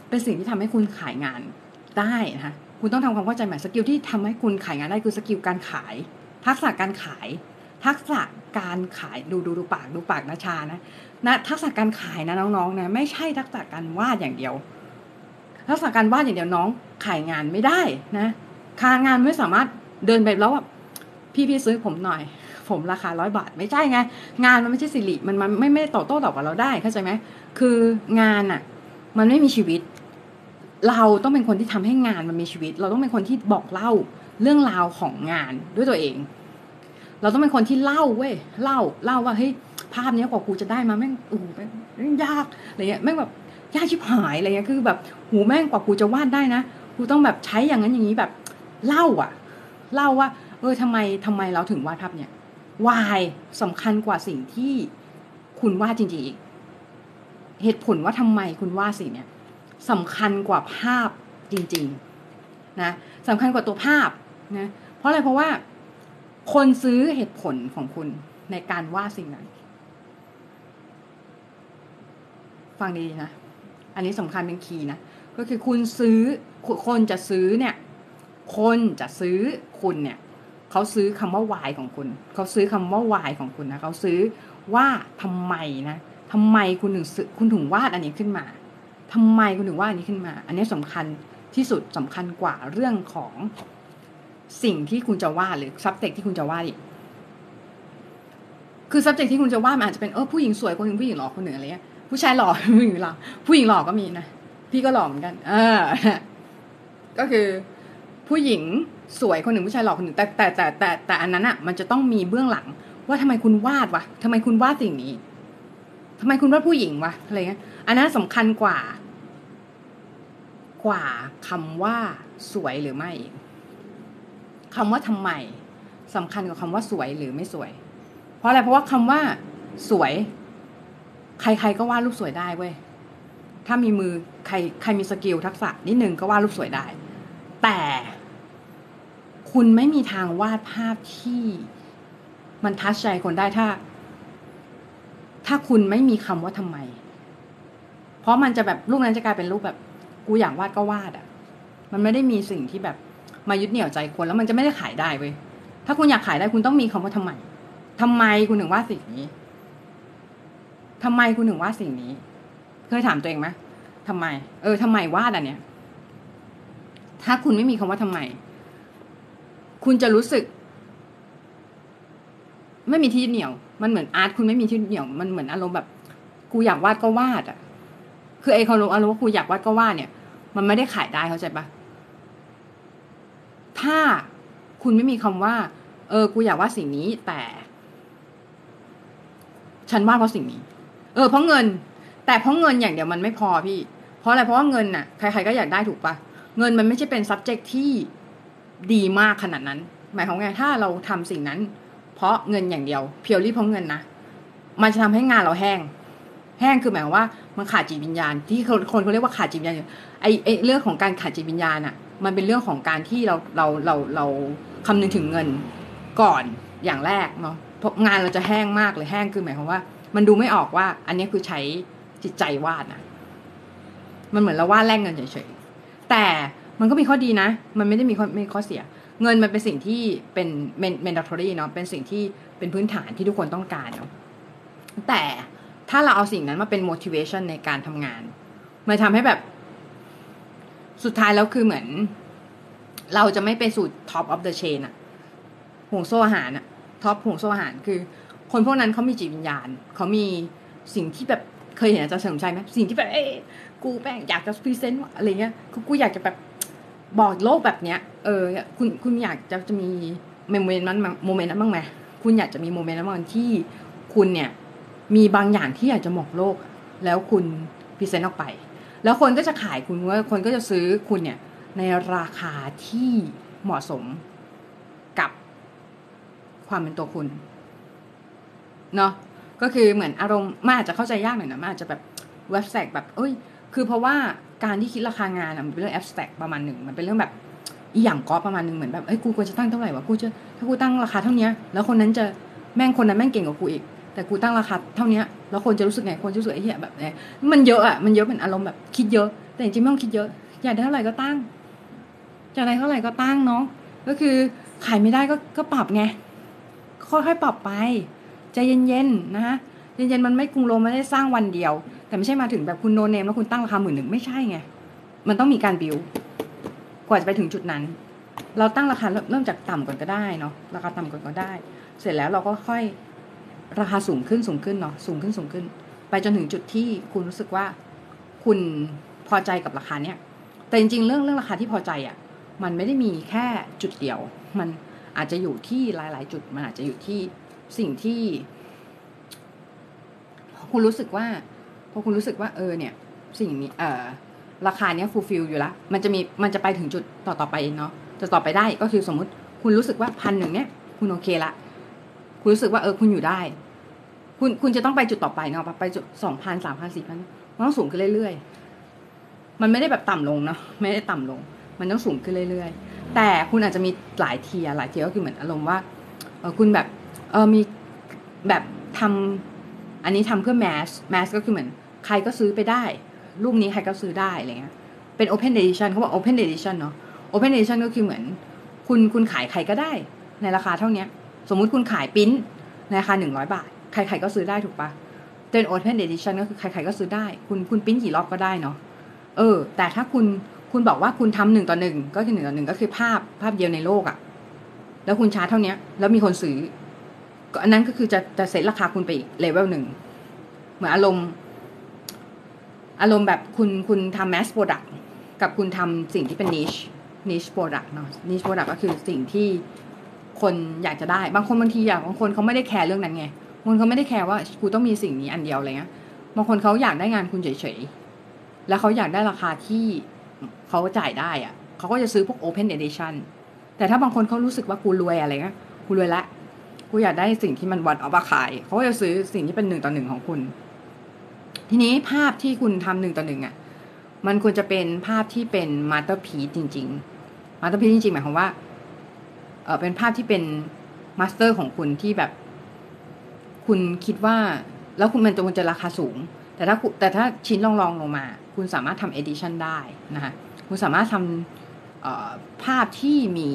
เป็นสิ่งที่ทำให้คุณขายงานได้นะคะคุณต้องทำความเข้าใจใหม่ skill ที่ทำให้คุณขายงานได้คือ skill การขาย ทักษะการขาย ทักษะการขายดูดูดูปากดูปากนะชานะนะทักษะการขายนะน้องๆนะไม่ใช่ทักษะการวาดอย่างเดียว ทักษะการวาดอย่างเดียวน้องขายงานไม่ได้นะคะงานไม่สามารถ เดินไปแล้วแบบพี่พี่ซื้อผมหน่อย ผมราคาร้อยบาทไม่ใช่ไงงานมันไม่ใช่ Siri มันมันไม่ไม่ต่อโต้ตอบกับเราได้เข้าใจไหมคืองานอะ่ะมันไม่มีชีวิต เราต้องเป็นคนที่ทำให้งานมันมีชีวิต เราต้องเป็นคนที่บอกเล่าเรื่องราวของงานด้วยตัวเอง เราต้องเป็นคนที่เล่าเว้ยเล่าเล่าว่าเฮ้ยภาพนี้กว่ากูจะได้มาแม่งโอ้แม่งยากอะไรเงี้ยแม่งแบบยากชิบหายอะไรเงี้ยคือแบบหูแม่งกว่ากูจะวาดได้นะกูต้องแบบใช้อย่างนั้นอย่างนี้แบบเล่าอะ เล่าว่า เออทำไมทำไมเราถึงวาดภาพเนี่ยวายสำคัญกว่าสิ่งที่คุณวาดจริงๆอีก เหตุผลว่าทำไมคุณวาดสิ่งเนี้ยสำคัญกว่าภาพจริง ๆนะสำคัญกว่าตัวภาพนะเพราะอะไรเพราะว่า คนซื้อเหตุผลของคุณในการวาดสิ่งนั้น ฟังดีนะ อันนี้สำคัญเป็นคีย์นะก็คือคุณซื้อคนจะซื้อเนี่ย คนจะซื้อ คุณเนี่ยเขาซื้อคำว่าวายของคุณ เขาซื้อคำว่าวายของคุณนะเขาซื้อว่าทำไมนะทำไมคุณถึงคุณถึงวาดอันนี้ขึ้นมาทำไมคุณถึงวาดอันนี้ขึ้นมา อันนี้สำคัญที่สุดสำคัญกว่าเรื่องของสิ่งที่คุณจะวาดหรือ subject ที่คุณจะวาดอีกคือ subject ที่คุณจะวาดมันอาจจะเป็นเออผู้หญิงสวยคนหนึ่งผู้หญิงหล่อคนหนึ่งอะไรเงี้ยผู้ชายหล่อผู้หญิงหล่อผู้หญิงหล่อก็มีนะพี่ก็หล่อเหมือนกัน เออ ก็คือ ผู้หญิงสวยคนหนึ่งผู้ชายหล่อคนหนึ่งแต่แต่แต่แต่แต่อันนั้นอะ มันจะต้องมีเบื้องหลัง ว่าทำไมคุณวาดวะทำไมคุณวาดสิ่งนี้ทำไมคุณวาดผู้หญิงวะอะไรเงี้ยอันนั้นสำคัญกว่า กว่าคำว่าสวยหรือไม่คำว่าทำไมสำคัญกว่าคำว่าสวยหรือไม่สวย เพราะอะไรเพราะว่าคำว่าสวย ใครๆก็วาดรูปสวยได้เว้ยถ้ามีมือใครใครมีสกิลทักษะนิดนึงก็วาดรูปสวยได้ แต่ คุณไม่มีทางวาดภาพที่มันทัชใจคนได้ถ้า ถ้าคุณไม่มีคำว่าทำไม เพราะมันจะแบบรูปนั้นจะกลายเป็นรูปแบบกูอยากวาดก็วาดอะ่ะ มันไม่ได้มีสิ่งที่แบบมายึดเหนี่ยวใจคนแล้วมันจะไม่ได้ขายได้เว้ย ถ้าคุณอยากขายได้คุณต้องมีคำว่าทำไมทำไมคุณถึงวาดสิ่งนี้ทำไมคุณถึงวาดสิ่งนี้ เคยถามตัวเองไหมทำไม เออทำไมวาดอันเนี้ยถ้าคุณไม่มีคำว่าทำไม คุณจะรู้สึก ไม่มีที่เหนี่ยว มันเหมือนอาร์ตคุณไม่มีที่เหนี่ยว มันเหมือนอารมณ์แบบกูอยากวาดก็วาดอะ คือไอ้คารมอารมณ์ว่ากูอยากวาดก็วาดเนี่ย มันไม่ได้ขายได้เข้าใจปะถ้าคุณไม่มีคำว่า เออ กูอยากวาดสิ่งนี้ แต่ ฉันวาดเพราะสิ่งนี้ เออ เพราะเงิน แต่เพราะเงินอย่างเดียวมันไม่พอพี่ เพราะอะไร เพราะว่าเงินน่ะ ใครๆก็อยากได้ถูกปะเงินมันไม่ใช่เป็น subject ที่ ดีมากขนาดนั้น หมายความไงถ้าเราทำสิ่งนั้น เพราะเงินอย่างเดียว เพียวรี่เพราะเงินนะมันจะทำให้งานเราแห้ง แห้งคือหมายความว่ามันขาดจิตวิญญาณ ที่คนคนเขาเรียกว่าขาดจิตวิญญาณไอไอเรื่องของการขาดจิตวิญญาณอะมันเป็นเรื่องของการที่เราเราเราเราคำนึงถึงเงินก่อนอย่างแรกเนาะเพราะงานเราจะแห้งมากเลยแห้งคือหมายความว่า มันดูไม่ออกว่า อันนี้คือใช้จิตใจวาดนะมันเหมือนเราวาดแลกเงินเฉยๆแต่ มันก็มีข้อดีนะ มันไม่ได้มีข้อม่ข้อเสีย เงินมันเป็นสิ่งที่เป็น mandatory เนาะเป็นสิ่งที่เป็นพื้นฐานที่ทุกคนต้องการเนาะแต่ถ้าเราเอาสิ่งนั้นมาเป็น motivation ในการทำงาน มันทำให้แบบ สุดท้ายแล้วคือเหมือน เราจะไม่ไปสู่ top of the chain อะห่วงโซ่อาหารอะ top ห่วงโซ่อาหารคือ คนพวกนั้นเขามีจิตวิญญาณ เขามีสิ่งที่แบบเคยเห็นอาจารย์เฉลิมชัยไหมสิ่งที่แบบเอ้กูแม่งอยากจะ present อะไรเงี้ยกูกูอยากจะแบบ บอกโลกแบบเนี้ย เออ คุณคุณอยากจะจะมี moment นั้นmoment นั้นบ้างไหมคุณอยากจะมี moment นั้นบ้างที่คุณเนี่ย มีบางอย่างที่อยากจะบอกโลก แล้วคุณ present ออกไป แล้วคนก็จะขายคุณว่าคนก็จะซื้อคุณเนี่ย ในราคาที่เหมาะสมกับความเป็นตัวคุณเนาะก็คือเหมือนอารมณ์มันอาจจะเข้าใจยากหน่อยนะมันอาจจะแบบ abstract แบบเอ้ย คือเพราะว่าการที่คิดราคางานอะมันเป็นเรื่อง abstract ประมาณหนึ่งมันเป็นเรื่องแบบอีหยังก็ประมาณหนึ่งเหมือนแบบเอ้ยกูควรจะตั้งเท่าไหร่วะกูจะถ้ากูตั้งราคาเท่านี้แล้วคนนั้นจะแม่งคนนั้นแม่งเก่งกว่ากูอีก แต่กูตั้งราคาเท่านี้แล้วคนจะรู้สึกไงคนจะรู้สึกไอ้เหี้ยแบบไหนมันเยอะอะมันเยอะเป็นอารมณ์แบบคิดเยอะ แต่จริงๆไม่ต้องคิดเยอะ อยากได้เท่าไหร่ก็ตั้งจะอะไรเท่าไหร่ก็ตั้งเนาะก็คือขายไม่ได้ก็ก็ปรับไงค่อยๆปรับไปใจเย็นๆนะคะเย็นๆมันไม่กรุงโรมไม่ได้สร้างวันเดียว แต่ไม่ใช่มาถึงแบบคุณโนเนมแล้วคุณตั้งราคาหมื่นหนึ่งไม่ใช่ไง มันต้องมีการบิวกว่าจะไปถึงจุดนั้น เราตั้งราคาเริ่มจากต่ำก่อนก็ได้เนาะราคาต่ำก่อนก็ได้ เสร็จแล้วเราก็ค่อยราคาสูงขึ้นสูงขึ้นเนาะสูงขึ้นสูงขึ้น ไปจนถึงจุดที่คุณรู้สึกว่าคุณพอใจกับราคาเนี้ยแต่จริงๆ เรื่องเรื่องราคาที่พอใจอะ่ะมันไม่ได้มีแค่จุดเดียว มันอาจจะอยู่ที่หลาย ๆ จุด มันอาจจะอยู่ที่สิ่งที่ คุณรู้สึกว่า พอคุณรู้สึกว่าเออเนี่ย สิ่งนี้เออราคาเนี้ย fulfill อยู่แล้วมันจะมีมันจะไปถึงจุดต่อต่อไปเนาะจะต่อไปได้ก็คือสมมุติคุณรู้สึกว่าพันหนึ่งเนี้ยคุณโอเคละคุณรู้สึกว่าเออคุณอยู่ได้ คุณคุณจะต้องไปจุดต่อไปเนาะไปจุดสองพันสามพันสี่พันมันต้องสูงขึ้นเรื่อยๆ มันไม่ได้แบบต่ำลงเนาะไม่ได้ต่ำลง มันต้องสูงขึ้นเรื่อยๆ แต่คุณอาจจะมีหลายเทียหลายเทียก็คือเหมือนอารมณ์ว่าเออคุณแบบเออมีแบบทำอันนี้ทำเพื่อแมสแมสก็คือเหมือน ใครก็ซื้อไปได้ รูปนี้ใครก็ซื้อได้อะไรเงี้ยเป็น Open Edition เขาบอก Open Edition เนาะ Open Edition ก็คือเหมือน คุณคุณขายใครก็ได้ ในราคาเท่านี้ สมมุติคุณขายปิ้นในราคาหนึ่งร้อยบาท ใครๆก็ซื้อได้ถูกปะเป็น Open Edition ก็คือใครๆก็ซื้อได้ คุณคุณปิ้นกี่รอบก็ได้เนาะเออ แต่ถ้าคุณคุณบอกว่าคุณทำหนึ่งต่อหนึ่งก็คือหนึ่งต่อหนึ่งก็คือภาพภาพเดียวในโลกอะ่ะ แล้วคุณชาร์จเท่านี้แล้วมีคนซื้ออันนั้นก็คือจะจะเซ็ตราคาคุณไปอีกเลเวลหนึ่งเหมือนอารมณ์ อารมณ์แบบคุณคุณทำ mass product กับคุณทำสิ่งที่เป็น niche niche product เนาะ niche product ก็คือสิ่งที่คนอยากจะได้ บางคนบางทีอยากบางคนเขาไม่ได้แคร์เรื่องนั้นไงบางคนเขาไม่ได้แคร์ว่ากูต้องมีสิ่งนี้อันเดียวอะไรเงี้ยบางคนเขาอยากได้งานคุณเฉยๆ แล้วเขาอยากได้ราคาที่เขาจ่ายได้อะเขาก็จะซื้อพวก Open Edition แต่ถ้าบางคนเขารู้สึกว่ากูรวยอะไรเงี้ยกูรวยละ กูอยากได้สิ่งที่มัน one of a kind เขาก็จะซื้อสิ่งที่เป็นหนึ่งต่อหนึ่งของคุณ ทีนี้ภาพที่คุณทำหนึ่งต่อหนึ่งอะ มันควรจะเป็นภาพที่เป็น masterpiece จริง ๆ masterpiece จริงๆ หมายความว่า เออเป็นภาพที่เป็น master ของคุณที่แบบ คุณคิดว่า แล้วคุณมันจะมันจะราคาสูง แต่ถ้าแต่ถ้าชิ้นลองลองลงมา คุณสามารถทำ edition ได้นะคะคุณสามารถทำภาพที่มี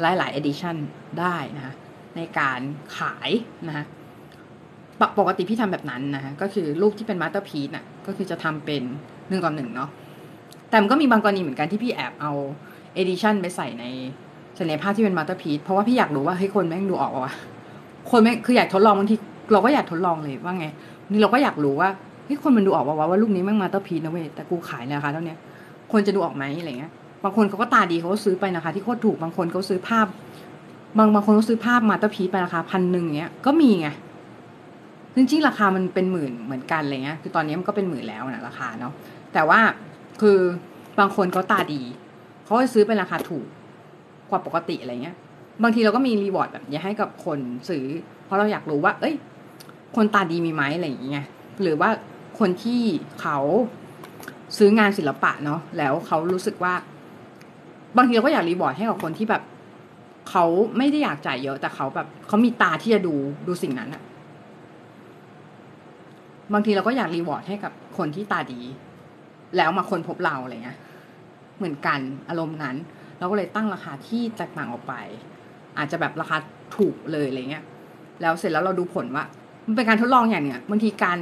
หลายๆ edition ได้นะคะในการขายนะคะ ปกติพี่ทำแบบนั้นนะคะก็คือรูปที่เป็น masterpiece น่ะ ก็คือจะทำเป็นหนึ่งต่อหนึ่งเนาะแต่มันก็มีบางกรณีเหมือนกันที่พี่แอบเอา edition ไปใส่ในใส่ในภาพที่เป็น masterpiece เพราะว่าพี่อยากรู้ว่าเฮ้ยคนแม่งดูออกว่าคนแม่งคืออยากทดลองบางทีเราก็อยากทดลองเลยว่าไงนี่เราก็อยากรู้ว่าเฮ้ยคนมันดูออกว่าว่ารูปนี้แม่ง masterpiece นะเว้ยแต่กูขายนะคะเท่านี้คนจะดูออกไหมอะไรเงี้ยบางคนเขาก็ตาดีเขาก็ซื้อไปนะคะ ที่โคตรถูกบางคนเขาซื้อภาพ บางบางคนเขาซื้อภาพ masterpiece ไปราคาพันหนึ่งเงี้ยก็มีไง จริงๆราคามันเป็นหมื่นเหมือนกันอะไรเงี้ย คือตอนนี้มันก็เป็นหมื่นแล้วนะราคาเนาะ แต่ว่าคือบางคนเขาตาดี เขาจะซื้อเป็นราคาถูกกว่าปกติอะไรเงี้ย บางทีเราก็มี reward แบบนี้ให้กับคนซื้อ เพราะเราอยากรู้ว่า เอ้ย คนตาดีมีไหมอะไรอย่างเงี้ย หรือว่าคนที่เขาซื้องานศิลปะเนาะ แล้วเขารู้สึกว่า บางทีเราก็อยาก reward ให้กับคนที่แบบเขาไม่ได้อยากจ่ายเยอะ แต่เขาแบบเขามีตาที่จะดูดูสิ่งนั้นอะ บางทีเราก็อยาก reward ให้กับคนที่ตาดี แล้วมาค้นพบเราอะไรเงี้ยเหมือนกันอารมณ์นั้น เราก็เลยตั้งราคาที่แตกต่างออกไป อาจจะแบบราคาถูกเลยอะไรเงี้ย แล้วเสร็จแล้วเราดูผลว่า มันเป็นการทดลองอย่างเนี้ยบางทีการ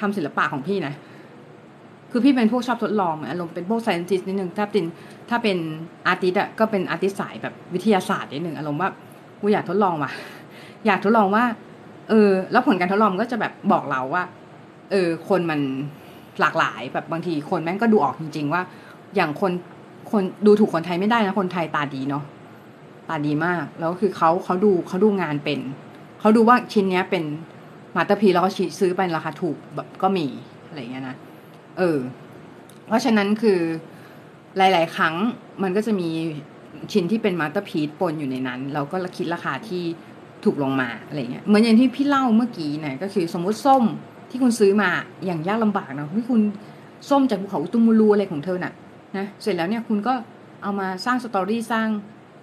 ทำศิลปะของพี่นะ คือพี่เป็นพวกชอบทดลองอารมณ์เป็นพวก scientist นิดนึงถ้าเป็นถ้าเป็น artist อะก็เป็น artist สายแบบวิทยาศาสตร์นิดนึงอารมณ์ว่ากูอยากทดลองว่ะ อยากทดลองว่า เออ แล้วผลการทดลองก็จะแบบบอกเราว่า เออคนมันหลากหลายแบบบางทีคนแม่งก็ดูออกจริง ๆ ว่า อย่างคนคนดูถูกคนไทยไม่ได้นะคนไทยตาดีเนาะตาดีมาก แล้วคือเขาเขาดูเขาดูงานเป็นเขาดูว่าชิ้นเนี้ยเป็น masterpiece แล้วก็ซื้อไปราคาถูกแบบก็มีอะไรเงี้ยนะเออ เพราะฉะนั้นคือหลาย ๆ ครั้งมันก็จะมีชิ้นที่เป็น masterpiece ปนอยู่ในนั้น เราก็คิดราคาที่ถูกลงมาอะไรเงี้ยเหมือนอย่างที่พี่เล่าเมื่อกี้นะก็คือสมมุติส้ม ที่คุณซื้อมาอย่างยากลำบากนะที่คุณส้มจากภูเขาอุตุมูลูอะไรของเธอน่ะนะเสร็จแล้วเนี่ยคุณก็เอามาสร้าง story สร้าง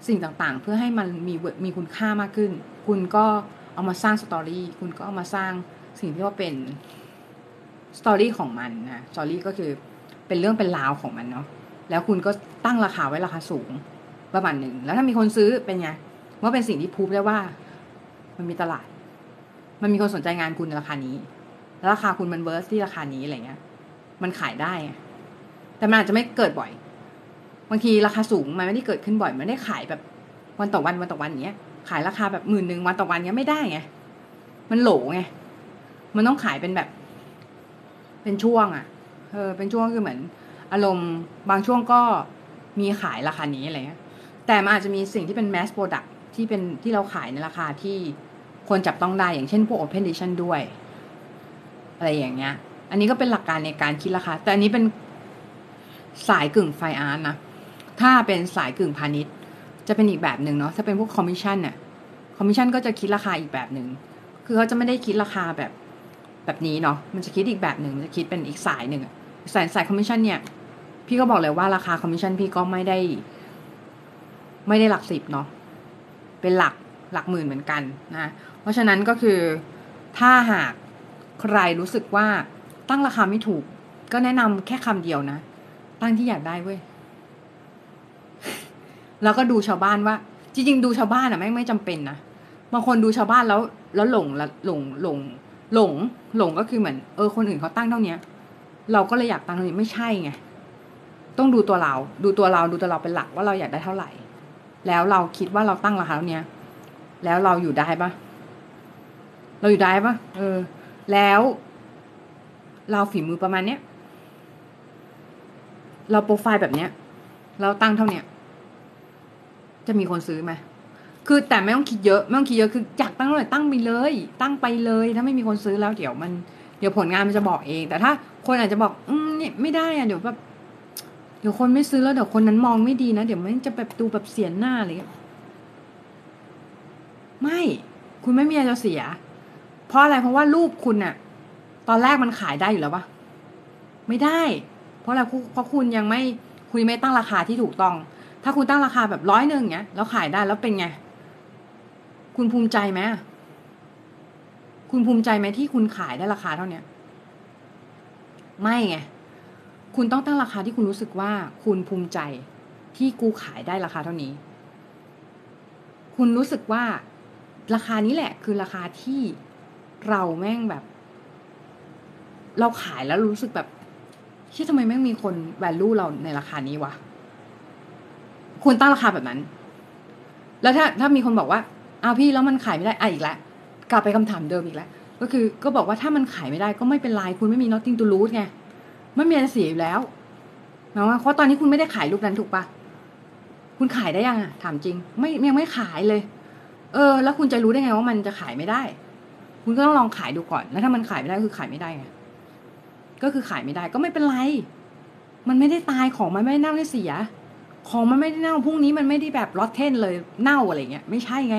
สิ่งต่างๆ เพื่อให้มันมีมีคุณค่ามากขึ้น คุณก็เอามาสร้าง story คุณก็เอามาสร้างสิ่งที่ว่าเป็น story ของมันนะ story ก็คือเป็นเรื่องเป็นราวของมันเนาะแล้วคุณก็ตั้งราคาไว้ราคาสูงประมาณหนึ่งแล้วถ้ามีคนซื้อเป็นไงว่าเป็นสิ่งที่พูดได้ว่า มันมีตลาด มันมีคนสนใจงานคุณในราคานี้ ราคาคุณมันเวิร์สที่ราคานี้อะไรเงี้ย มันขายได้ แต่มันอาจจะไม่เกิดบ่อย บางทีราคาสูงมันไม่ได้เกิดขึ้นบ่อย มันได้ขายแบบวันต่อวันวันต่อวันเนี้ย ขายราคาแบบหมื่นหนึ่งวันต่อวันเนี้ยไม่ได้ไง มันโหลไง มันต้องขายเป็นแบบ เป็นช่วงอะ่ะ เออ เป็นช่วงคือเหมือน อารมณ์บางช่วงก็มีขายราคานี้อะไรเงี้ย แต่มันอาจจะมีสิ่งที่เป็น mass product ที่เป็นที่เราขายในราคาที่คนจับต้องได้อย่างเช่นพวก open edition ด้วย อะไรอย่างเงี้ย อันนี้ก็เป็นหลักการในการคิดราคา แต่อันนี้เป็นสายกึ่ง fine art นะ ถ้าเป็นสายกึ่งพาณิชย์ จะเป็นอีกแบบหนึ่งเนาะ ถ้าเป็นพวกคอมมิชชั่นเนี่ย คอมมิชชั่นก็จะคิดราคาอีกแบบหนึ่ง คือเขาจะไม่ได้คิดราคาแบบแบบนี้เนาะ มันจะคิดอีกแบบหนึ่งจะคิดเป็นอีกสายหนึ่งสายสายคอมมิชชั่นเนี่ย พี่ก็บอกเลยว่าราคาคอมมิชชั่นพี่ก็ไม่ได้ ไม่ได้หลักสิบเนาะ เป็นหลักหลักหมื่นเหมือนกันนะ เพราะฉะนั้นก็คือถ้าหาก ใครรู้สึกว่าตั้งราคาไม่ถูก ก็แนะนำแค่คำเดียวนะ ตั้งที่อยากได้เว้ย แล้วก็ดูชาวบ้านว่า จริงๆ ดูชาวบ้านอะไม่ไม่จำเป็นนะบางคนดูชาวบ้านแล้ว แล้วหลงละหลงหลง หลง หลงก็คือเหมือน เออคนอื่นเขาตั้งเท่านี้เราก็เลยอยากตั้งเท่านี้ไม่ใช่ไงต้องดูตัวเรา ดูตัวเราดูตัวเราเป็นหลักว่าเราอยากได้เท่าไหร่ แล้วเราคิดว่าเราตั้งราคาเท่านี้แล้วเราอยู่ได้ปะเราอยู่ได้ปะเออ แล้ว เราฝีมือประมาณเนี้ย เราโปรไฟล์แบบเนี้ย เราตั้งเท่าเนี้ย จะมีคนซื้อไหมคือแต่ไม่ต้องคิดเยอะ ไม่ต้องคิดเยอะคืออยากตั้งเท่าไหร่ตั้งไปเลย ตั้งไปเลย ถ้าไม่มีคนซื้อแล้วเดี๋ยวมันเดี๋ยวผลงานมันจะบอกเอง แต่ถ้า คนอาจจะบอก อืมเนี่ยไม่ได้อะเดี๋ยวแบบเดี๋ยวคนไม่ซื้อแล้วเดี๋ยวคนนั้นมองไม่ดีนะเดี๋ยวมันจะแบบดูแบบเสียหน้าเลยไม่ คุณไม่มีอะไรจะเสีย เพราะอะไรเพราะว่ารูปคุณอะตอนแรกมันขายได้อยู่แล้วปะไม่ได้ เพราะอะไรเพราะคุณยังไม่คุณไม่ตั้งราคาที่ถูกต้อง ถ้าคุณตั้งราคาแบบร้อยหนึ่งเนี้ยแล้วขายได้แล้วเป็นไง คุณภูมิใจไหมคุณภูมิใจไหมที่คุณขายได้ราคาเท่าเนี้ยไม่ไงคุณต้องตั้งราคาที่คุณรู้สึกว่าคุณภูมิใจที่กูขายได้ราคาเท่านี้ คุณรู้สึกว่าราคานี้แหละ คือราคาที่ เราแม่งแบบ เราขายแล้วรู้สึกแบบที่ทำไมแม่งมีคนแวลูเราในราคานี้วะคุณตั้งราคาแบบนั้น แล้วถ้าถ้ามีคนบอกว่าอ้าวพี่แล้วมันขายไม่ได้อะอีกแล้วกลับไปคำถามเดิมอีกแล้วก็คือ ก็บอกว่าถ้ามันขายไม่ได้ก็ไม่เป็นไรคุณไม่มี nothing to lose ไงไม่มีอะไรเสียอยู่แล้วนะว่าเพราะตอนนี้คุณไม่ได้ขายรูปนั้นถูกปะคุณขายได้ยังอะถามจริง ไม่ยังไม่ขายเลย เออ แล้วคุณจะรู้ได้ไงว่ามันจะขายไม่ได้ คุณก็ต้องลองขายดูก่อน แล้วถ้ามันขายไม่ได้ก็คือขายไม่ได้ไงก็คือขายไม่ได้ก็ไม่เป็นไร มันไม่ได้ตายของมันไม่ได้เน่าได้เสีย ของมันไม่ได้เน่าพรุ่งนี้มันไม่ได้แบบรอตเทนเลยเน่าอะไรเงี้ยไม่ใช่ไง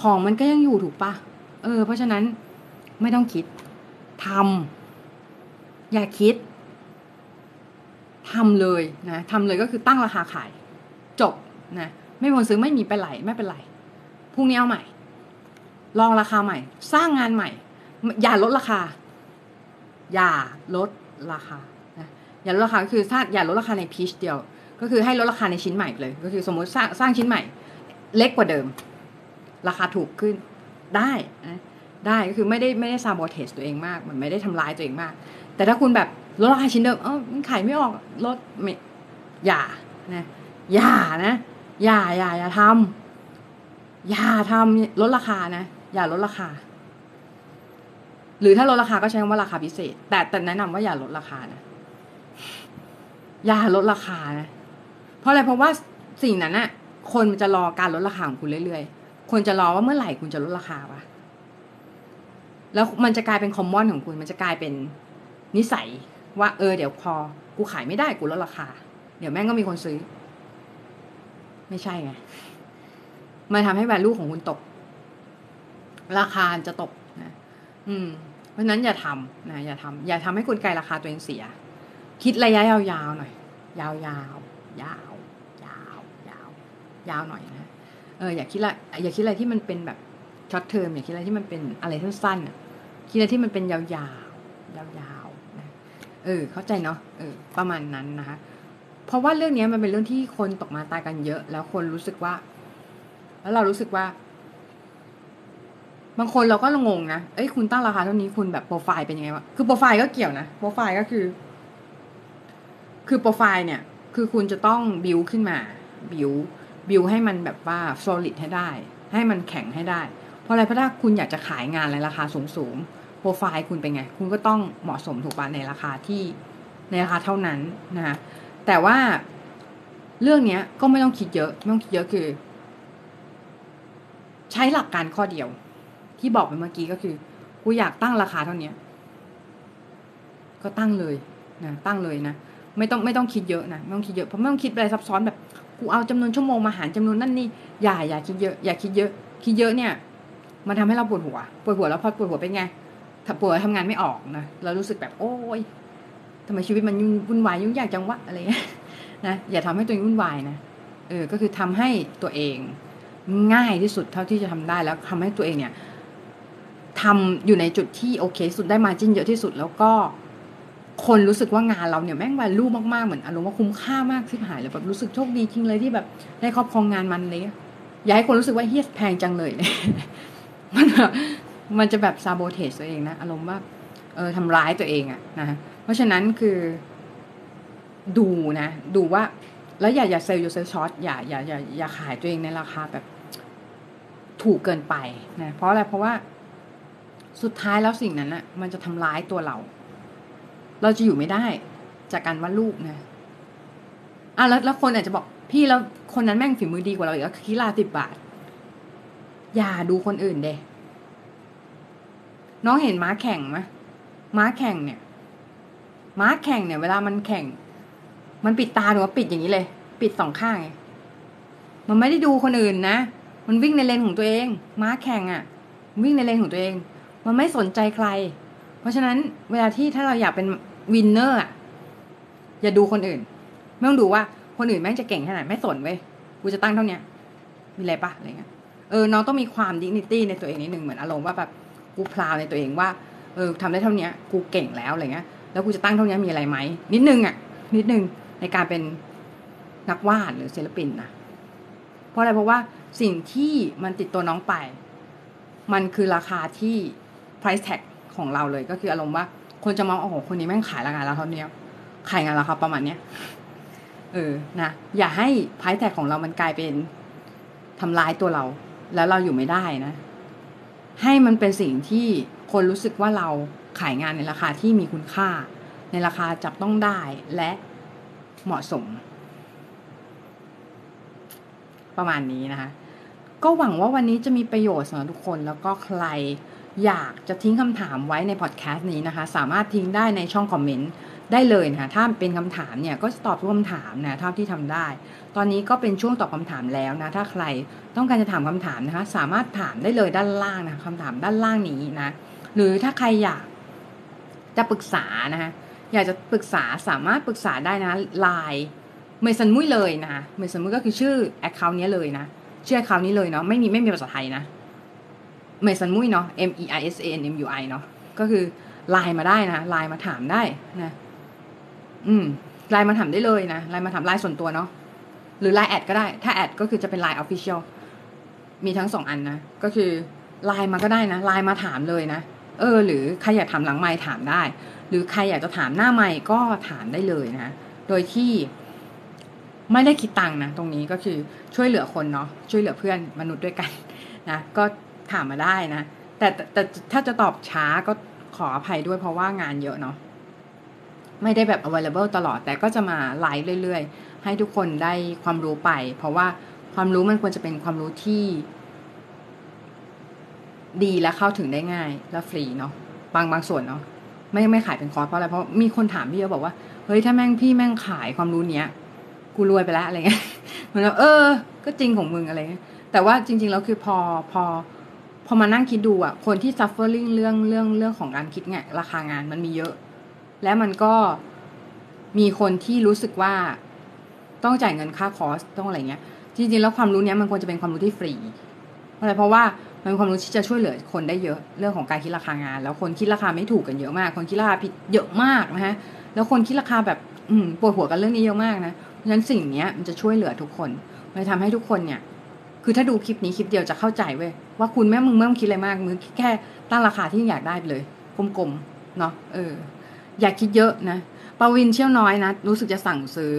ของมันก็ยังอยู่ถูกปะเออ เพราะฉะนั้นไม่ต้องคิดทำอย่าคิดทำเลยนะทำเลยก็คือตั้งราคาขาย จบนะไม่คนซื้อไม่มีไปไหลไม่เป็นไรพรุ่งนี้เอาใหม่ ลองราคาใหม่ สร้างงานใหม่ อย่าลดราคา อย่าลดราคานะอย่าลดราคาคือถ้าอย่าลดราคาในพีชเดียว ก็คือให้ลดราคาในชิ้นใหม่เลย ก็คือสมมติสร้างสร้างชิ้นใหม่ เล็กกว่าเดิม ราคาถูกขึ้นได้นะได้ก็คือไม่ได้ไม่ได้ซาบอเทสตัวเองมาก มันไม่ได้ทำร้ายตัวเองมาก แต่ถ้าคุณแบบลดราคาชิ้นเดิมเออขายไม่ออกลดไม่อย่านะอย่านะ อย่าอย่าอย่าทำอย่าทำลดราคานะ อย่าลดราคา หรือถ้าลดราคาก็ใช้คำว่าราคาพิเศษ แต่แต่แนะนำว่าอย่าลดราคานะ อย่าลดราคานะ เพราะอะไรเพราะว่าสิ่งนั้นน่ะคนจะรอการลดราคาของคุณเรื่อยๆ คนจะรอว่าเมื่อไหร่คุณจะลดราคาปะแล้วมันจะกลายเป็นคอมมอนของคุณ มันจะกลายเป็นนิสัย ว่าเออเดี๋ยวพอ กูขายไม่ได้กูลดราคา เดี๋ยวแม่งก็มีคนซื้อ ไม่ใช่ไง มันทำให้แวลูของคุณตก ราคาจะตกนะอืม เพราะนั้นอย่าทำนะอย่าทำอย่าทำให้กลไกราคาตัวเองเสีย คิดระยะยาวๆหน่อย ยาวๆยาวยาวยาวยาวยาวหน่อยนะเอออย่าคิดละอย่าคิดอะไรที่มันเป็นแบบ short term อย่าคิดอะไรที่มันเป็นอะไรสั้นๆคิดอะไรที่มันเป็นยาวๆยาวๆนะเออ เข้าใจเนาะเออ ประมาณนั้นนะคะเพราะว่าเรื่องนี้มันเป็นเรื่องที่คนตกม้าตายกันเยอะ แล้วคนรู้สึกว่า แล้วเรารู้สึกว่า บางคนเราก็งงนะ เอ้ยคุณตั้งราคาเท่านี้คุณแบบโปรไฟล์เป็นยังไงวะ คือโปรไฟล์ก็เกี่ยวนะ โปรไฟล์ก็คือ คือโปรไฟล์เนี่ย คือคุณจะต้องบิวขึ้นมา บิว บิวให้มันแบบว่า solid ให้ได้ ให้มันแข็งให้ได้ เพราะอะไร เพราะถ้าคุณอยากจะขายงานอะไรราคาสูงสูงโปรไฟล์คุณเป็นไง คุณก็ต้องเหมาะสมถูกปะในราคาที่ ในราคาเท่านั้นนะคะแต่ว่าเรื่องเนี้ยก็ไม่ต้องคิดเยอะ ไม่ต้องคิดเยอะคือ ใช้หลักการข้อเดียว ที่บอกไปเมื่อกี้ก็คือกูอยากตั้งราคาเท่านี้ก็ตั้งเลยนะตั้งเลยนะไม่ต้องไม่ต้องคิดเยอะนะไม่ต้องคิดเยอะเพราะไม่ต้องคิดอะไรซับซ้อนแบบกูเอาจำนวนชั่วโมงมาหารจำนวนนั่นนี่อย่าอย่าคิดเยอะอย่าคิดเยอะ คิดเยอะเนี่ย มันทำให้เราปวดหัวปวดหัวแล้วพอปวดหัวเป็นไงถ้าปวดทำงานไม่ออกนะเรารู้สึกแบบโอ้ยทำไมชีวิตมันวุ่นวายยุ่งยากจังวะอะไรเงี้ยนะอย่าทำให้ตัวเองวุ่นวายนะเออก็คือทำให้ตัวเองง่ายที่สุดเท่าที่จะทำได้แล้วทำให้ตัวเองเนี่ย ทำอยู่ในจุดที่โอเค สุดได้ margin เยอะที่สุดแล้วก็คนรู้สึกว่างานเราเนี่ยแม่ง value มากๆเหมือนอารมณ์ว่าคุ้มค่ามากที่หายเลยแบบรู้สึกโชคดีจริงเลยที่แบบได้ครอบครองงานมันเลยอย่าให้คนรู้สึกว่าเฮ้ยแพงจังเลย มันแบบมันจะแบบ sabotage ตัวเองนะอารมณ์ว่าเออทำร้ายตัวเองอะนะเพราะฉะนั้นคือดูนะ ดูว่า แล้วอย่าอย่า sell yourself short อย่าอย่าอย่าอย่าขายตัวเองในราคาแบบถูกเกินไปนะเพราะอะไรเพราะว่า สุดท้ายแล้วสิ่งนั้นอะมันจะทำร้ายตัวเรา เราจะอยู่ไม่ได้จากการวาดรูปนะอะแล้วแล้วคนอาจจะบอกพี่แล้วคนนั้นแม่งฝีมือดีกว่าเราอีกคิลาสิบบาท อย่าดูคนอื่นเดน้องเห็นม้าแข่งไหมม้าแข่งเนี่ย ม้าแข่งเนี่ย เวลามันแข่ง มันปิดตาหรือว่าปิดอย่างนี้เลย ปิดสองข้างไงมันไม่ได้ดูคนอื่นนะ มันวิ่งในเลนของตัวเอง ม้าแข่งอะ่ะ วิ่งในเลนของตัวเอง มันไม่สนใจใคร เพราะฉะนั้นเวลาที่ถ้าเราอยากเป็น winner อะอย่าดูคนอื่น ไม่ต้องดูว่าคนอื่นแม่งจะเก่งแค่ไหนไม่สนเว้ยกูจะตั้งเท่านี้มีอะไรปะอะไรเงี้ยเออน้องต้องมีความดิ g นิตี้ในตัวเองนิดนึงเหมือนอารมณ์ว่าแบบกู proud ในตัวเองว่าเออทำได้เท่านี้กูเก่งแล้วอะไรเงี้ยแล้วกูจะตั้งเท่านี้มีอะไรไหมนิดนึงอะ นิดนึงในการเป็นนักวาดหรือศิลปินนะเพราะอะไรเพราะว่าสิ่งที่มันติดตัวน้องไป มันคือราคาที่ price tag ของเราเลยก็คืออารมณ์ว่าคนจะมองโอ้โหคนนี้แม่งขายรางานแล้วเท่านี้ขายงานราคาประมาณเนี้ยเออนะอย่าให้ price tag ของเรามันกลายเป็นทำลายตัวเรา แล้วเราอยู่ไม่ได้นะ ให้มันเป็นสิ่งที่คนรู้สึกว่าเราขายงานในราคาที่มีคุณค่า ในราคาจับต้องได้และเหมาะสม ประมาณนี้นะคะ ก็หวังว่าวันนี้จะมีประโยชน์สำหรับทุกคนแล้วก็ใคร อยากจะทิ้งคำถามไว้ในพอดแคสต์นี้นะคะ สามารถทิ้งได้ในช่องคอมเมนต์ได้เลยนะคะถ้าเป็นคำถามเนี่ยก็จะตอบทุกคำถามนะเท่าที่ทำได้ ตอนนี้ก็เป็นช่วงตอบคำถามแล้วนะ ถ้าใครต้องการจะถามคำถามนะคะ สามารถถามได้เลยด้านล่างนะคำถามด้านล่างนี้นะ หรือถ้าใครอยากจะปรึกษานะคะอยากจะปรึกษาสามารถปรึกษาได้นะไลน์เมสันมุ้ยเลยนะเมสันมุ้ยก็คือชื่อ account นี้เลยนะชื่อ account นี้เลยเนาะไม่มีไม่มีภาษาไทยนะ เมสันมุ้ยเนาะ M E I S A N M U I เนาะก็คือไลน์มาได้นะไลน์มาถามได้นะอืมไลน์มาถามได้เลยนะไลน์มาถามไลน์ส่วนตัวเนาะหรือไลน์แอดก็ได้ ถ้าแอดก็คือจะเป็นไลน์ official มีทั้งสองอันนะ ก็คือไลน์มาก็ได้นะไลน์มาถามเลยนะ เออ หรือใครอยากถามหลังไมค์ถามได้ หรือใครอยากจะถามหน้าไมค์ก็ถามได้เลยนะ โดยที่ไม่ได้คิดตังค์นะ ตรงนี้ก็คือช่วยเหลือคนเนาะช่วยเหลือเพื่อนมนุษย์ด้วยกันนะก็ ถามมาได้นะแต่แต่แต่ถ้าจะตอบช้าก็ขออภัยด้วยเพราะว่างานเยอะเนาะไม่ได้แบบ available ตลอด แต่ก็จะมาไลฟ์เรื่อยๆ ให้ทุกคนได้ความรู้ไป เพราะว่าความรู้มันควรจะเป็นความรู้ที่ ดีและเข้าถึงได้ง่าย และฟรีเนาะบางบางส่วนเนาะไม่ไม่ขายเป็นคอร์สเพราะอะไรเพราะมีคนถามพี่เยอะบอกว่าเฮ้ยถ้าแม่งพี่แม่งขายความรู้เนี้ยกูรวยไปแล้วอะไรเงี้ยเหมือนเออ ก็จริงของมึงอะไรเงี้ยแต่ว่าจริง ๆ แล้วคือพอพอ พอมานั่งคิดดูอะคนที่ suffering เรื่องเรื่องเรื่องของการคิดไงราคางานมันมีเยอะ และมันก็มีคนที่รู้สึกว่าต้องจ่ายเงินค่าคอร์สต้องอะไรเงี้ย จริงๆ แล้วความรู้เนี้ยมันควรจะเป็นความรู้ที่ฟรีอะไรเพราะว่ามันเป็นความรู้ที่จะช่วยเหลือคนได้เยอะเรื่องของการคิดราคางาน แล้วคนคิดราคาไม่ถูกกันเยอะมาก คนคิดราคาผิดเยอะมากนะฮะแล้วคนคิดราคาแบบอืปวดหัวกันเรื่องนี้เยอะมากนะเพราะฉะนั้นสิ่งเนี้ยมันจะช่วยเหลือทุกคนมันทำให้ทุกคนเนี่ย คือถ้าดูคลิปนี้คลิปเดียวจะเข้าใจเว้ย ว่าคุณแม่มึงไม่ต้องคิดอะไรมากมึงแค่ตั้งราคาที่อยากได้ไปเลยกลมๆเนาะเออ อย่าคิดเยอะนะปวินเชี่ยวน้อยนะรู้สึกจะสั่งซื้อ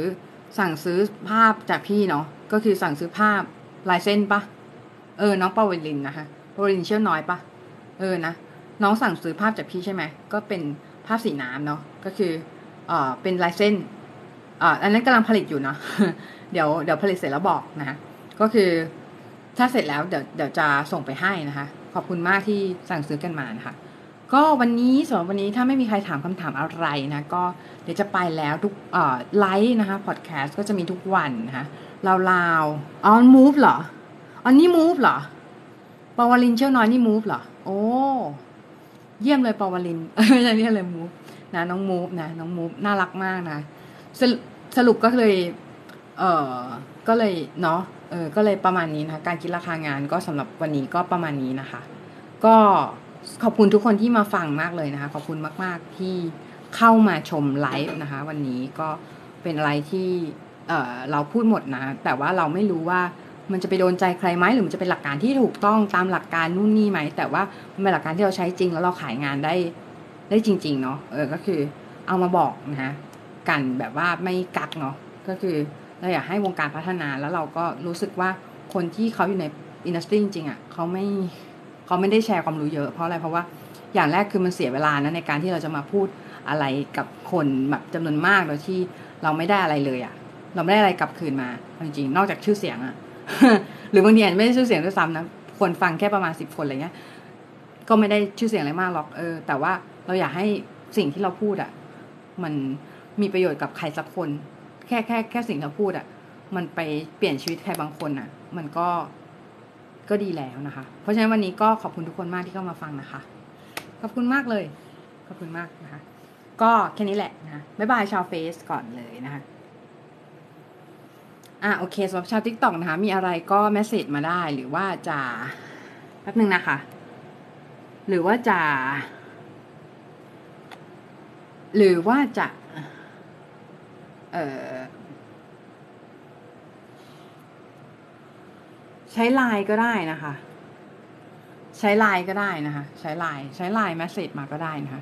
สั่งซื้อภาพจากพี่เนาะก็คือสั่งซื้อภาพลายเส้นปะเออ น้องปวินลินนะคะปวินเชี่ยวน้อยปะเออนะน้องสั่งซื้อภาพจากพี่ใช่ไหมก็เป็นภาพสีน้ำเนาะก็คือเออเป็นลายเส้นอ่าอันนั้นกำลังผลิตอยู่เนาะเดี๋ยวเดี๋ยวผลิตเสร็จแล้วบอกนะ ก็คือ ถ้าเสร็จแล้วเดี๋ยวเดี๋ยวจะส่งไปให้นะคะ ขอบคุณมากที่สั่งซื้อกันมานะคะ ก็วันนี้สำหรับวันนี้ถ้าไม่มีใครถามคำถามอะไรนะ ก็เดี๋ยวจะไปแล้วทุกเอ่อไลฟ์นะคะพอดแคสต์ก็จะมีทุกวันนะคะลาวๆอ๋อมูฟเหรออ๋อนี่มูฟเหรอปาวลินเชี่ยวน้อยนี่มูฟเหรอโอ้เยี่ยมเลยปาวลินไม่ใช่เรียกเลยมูฟนะน้องมูฟนะน้องมูฟน่ารักมากนะสรุปสรุปก็เลย เออก็เลยเนาะ เออก็เลยประมาณนี้นะคะการคิดราคางานก็สำหรับวันนี้ก็ประมาณนี้นะคะ ก็ขอบคุณทุกคนที่มาฟังมากเลยนะคะ ขอบคุณมาก ๆ ที่เข้ามาชมไลฟ์นะคะ วันนี้ก็เป็นอะไรที่เออเราพูดหมดนะ แต่ว่าเราไม่รู้ว่ามันจะไปโดนใจใครไหมหรือมันจะเป็นหลักการที่ถูกต้องตามหลักการนู่นนี่ไหม แต่ว่ามันเป็นหลักการที่เราใช้จริงแล้วเราขายงานได้ได้จริง ๆ เนาะเออก็คือเอามาบอกนะคะกันแบบว่าไม่กักเนาะก็คือ เราอยากให้วงการพัฒนาแล้วเราก็รู้สึกว่าคนที่เขาอยู่ในอินดัสทรีจริงๆอะเขาไม่เขาไม่ได้แชร์ความรู้เยอะเพราะอะไรเพราะว่าอย่างแรกคือมันเสียเวลานะในการที่เราจะมาพูดอะไรกับคนแบบจำนวนมากโดยที่เราไม่ได้อะไรเลยอะ เราไม่ได้อะไรกลับคืนมาจริงๆนอกจากชื่อเสียงอะหรือบางทีอาจจะไม่ได้ชื่อเสียงด้วยซ้ำนะคนฟังแค่ประมาณสิบคนอะไรเงี้ย ก็ไม่ได้ชื่อเสียงอะไรมากหรอกเออ แต่ว่าเราอยากให้สิ่งที่เราพูดอะ มันมีประโยชน์กับใครสักคน แค่แค่แค่สิ่งที่พูดอะ่ะ มันไปเปลี่ยนชีวิตใครบางคนอะ มันก็ก็ดีแล้วนะคะ เพราะฉะนั้นวันนี้ก็ขอบคุณทุกคนมากที่เข้ามาฟังนะคะ ขอบคุณมากเลย ขอบคุณมากนะคะ ก็แค่นี้แหละนะบ๊ายบายชาวเฟซก่อนเลยนะคะอะโอเคสำหรับชาว TikTok นะคะ มีอะไรก็ message มาได้หรือว่าจะแป๊บนึงนะคะ หรือว่าจะ หรือว่าจะ ใช้ไลน์ก็ได้นะคะ ใช้ไลน์ก็ได้นะคะ ใช้ไลน์ใช้ไลน์ message มาก็ได้นะคะ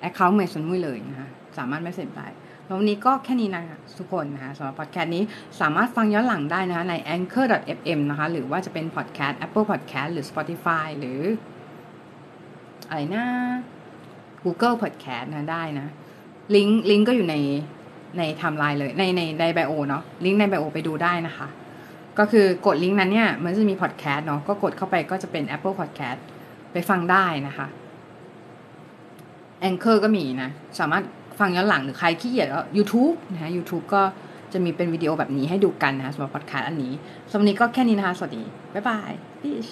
account เมสันมุ้ยเลยนะคะสามารถ message ได้แล้ววันนี้ก็แค่นี้นะคะทุกคนนะคะสำหรับพอดแคสต์นี้สามารถฟังย้อนหลังได้นะคะใน anchor.fm นะคะ หรือว่าจะเป็นพอดแคสต์ Apple Podcast หรือ Spotify หรือ อะไรนะ Google Podcast นะได้นะ ลิงก์ลิงก์ก็อยู่ใน ในไทม์ไลน์เลยในในใน bio เนาะลิงก์ใน bio ไปดูได้นะคะ ก็คือกดลิงก์นั้นเนี่ย มันจะมีพอดแคสต์เนาะก็กดเข้าไปก็จะเป็น Apple Podcast ไปฟังได้นะคะ Anchor ก็มีนะ สามารถฟังย้อนหลังหรือใครขี้เกียจก็ YouTube นะฮะ YouTube ก็จะมีเป็นวิดีโอแบบนี้ให้ดูกันนะสำหรับพอดแคสต์อันนี้สำหรับนี้ก็แค่นี้นะคะ สวัสดี บ๊ายบาย Peace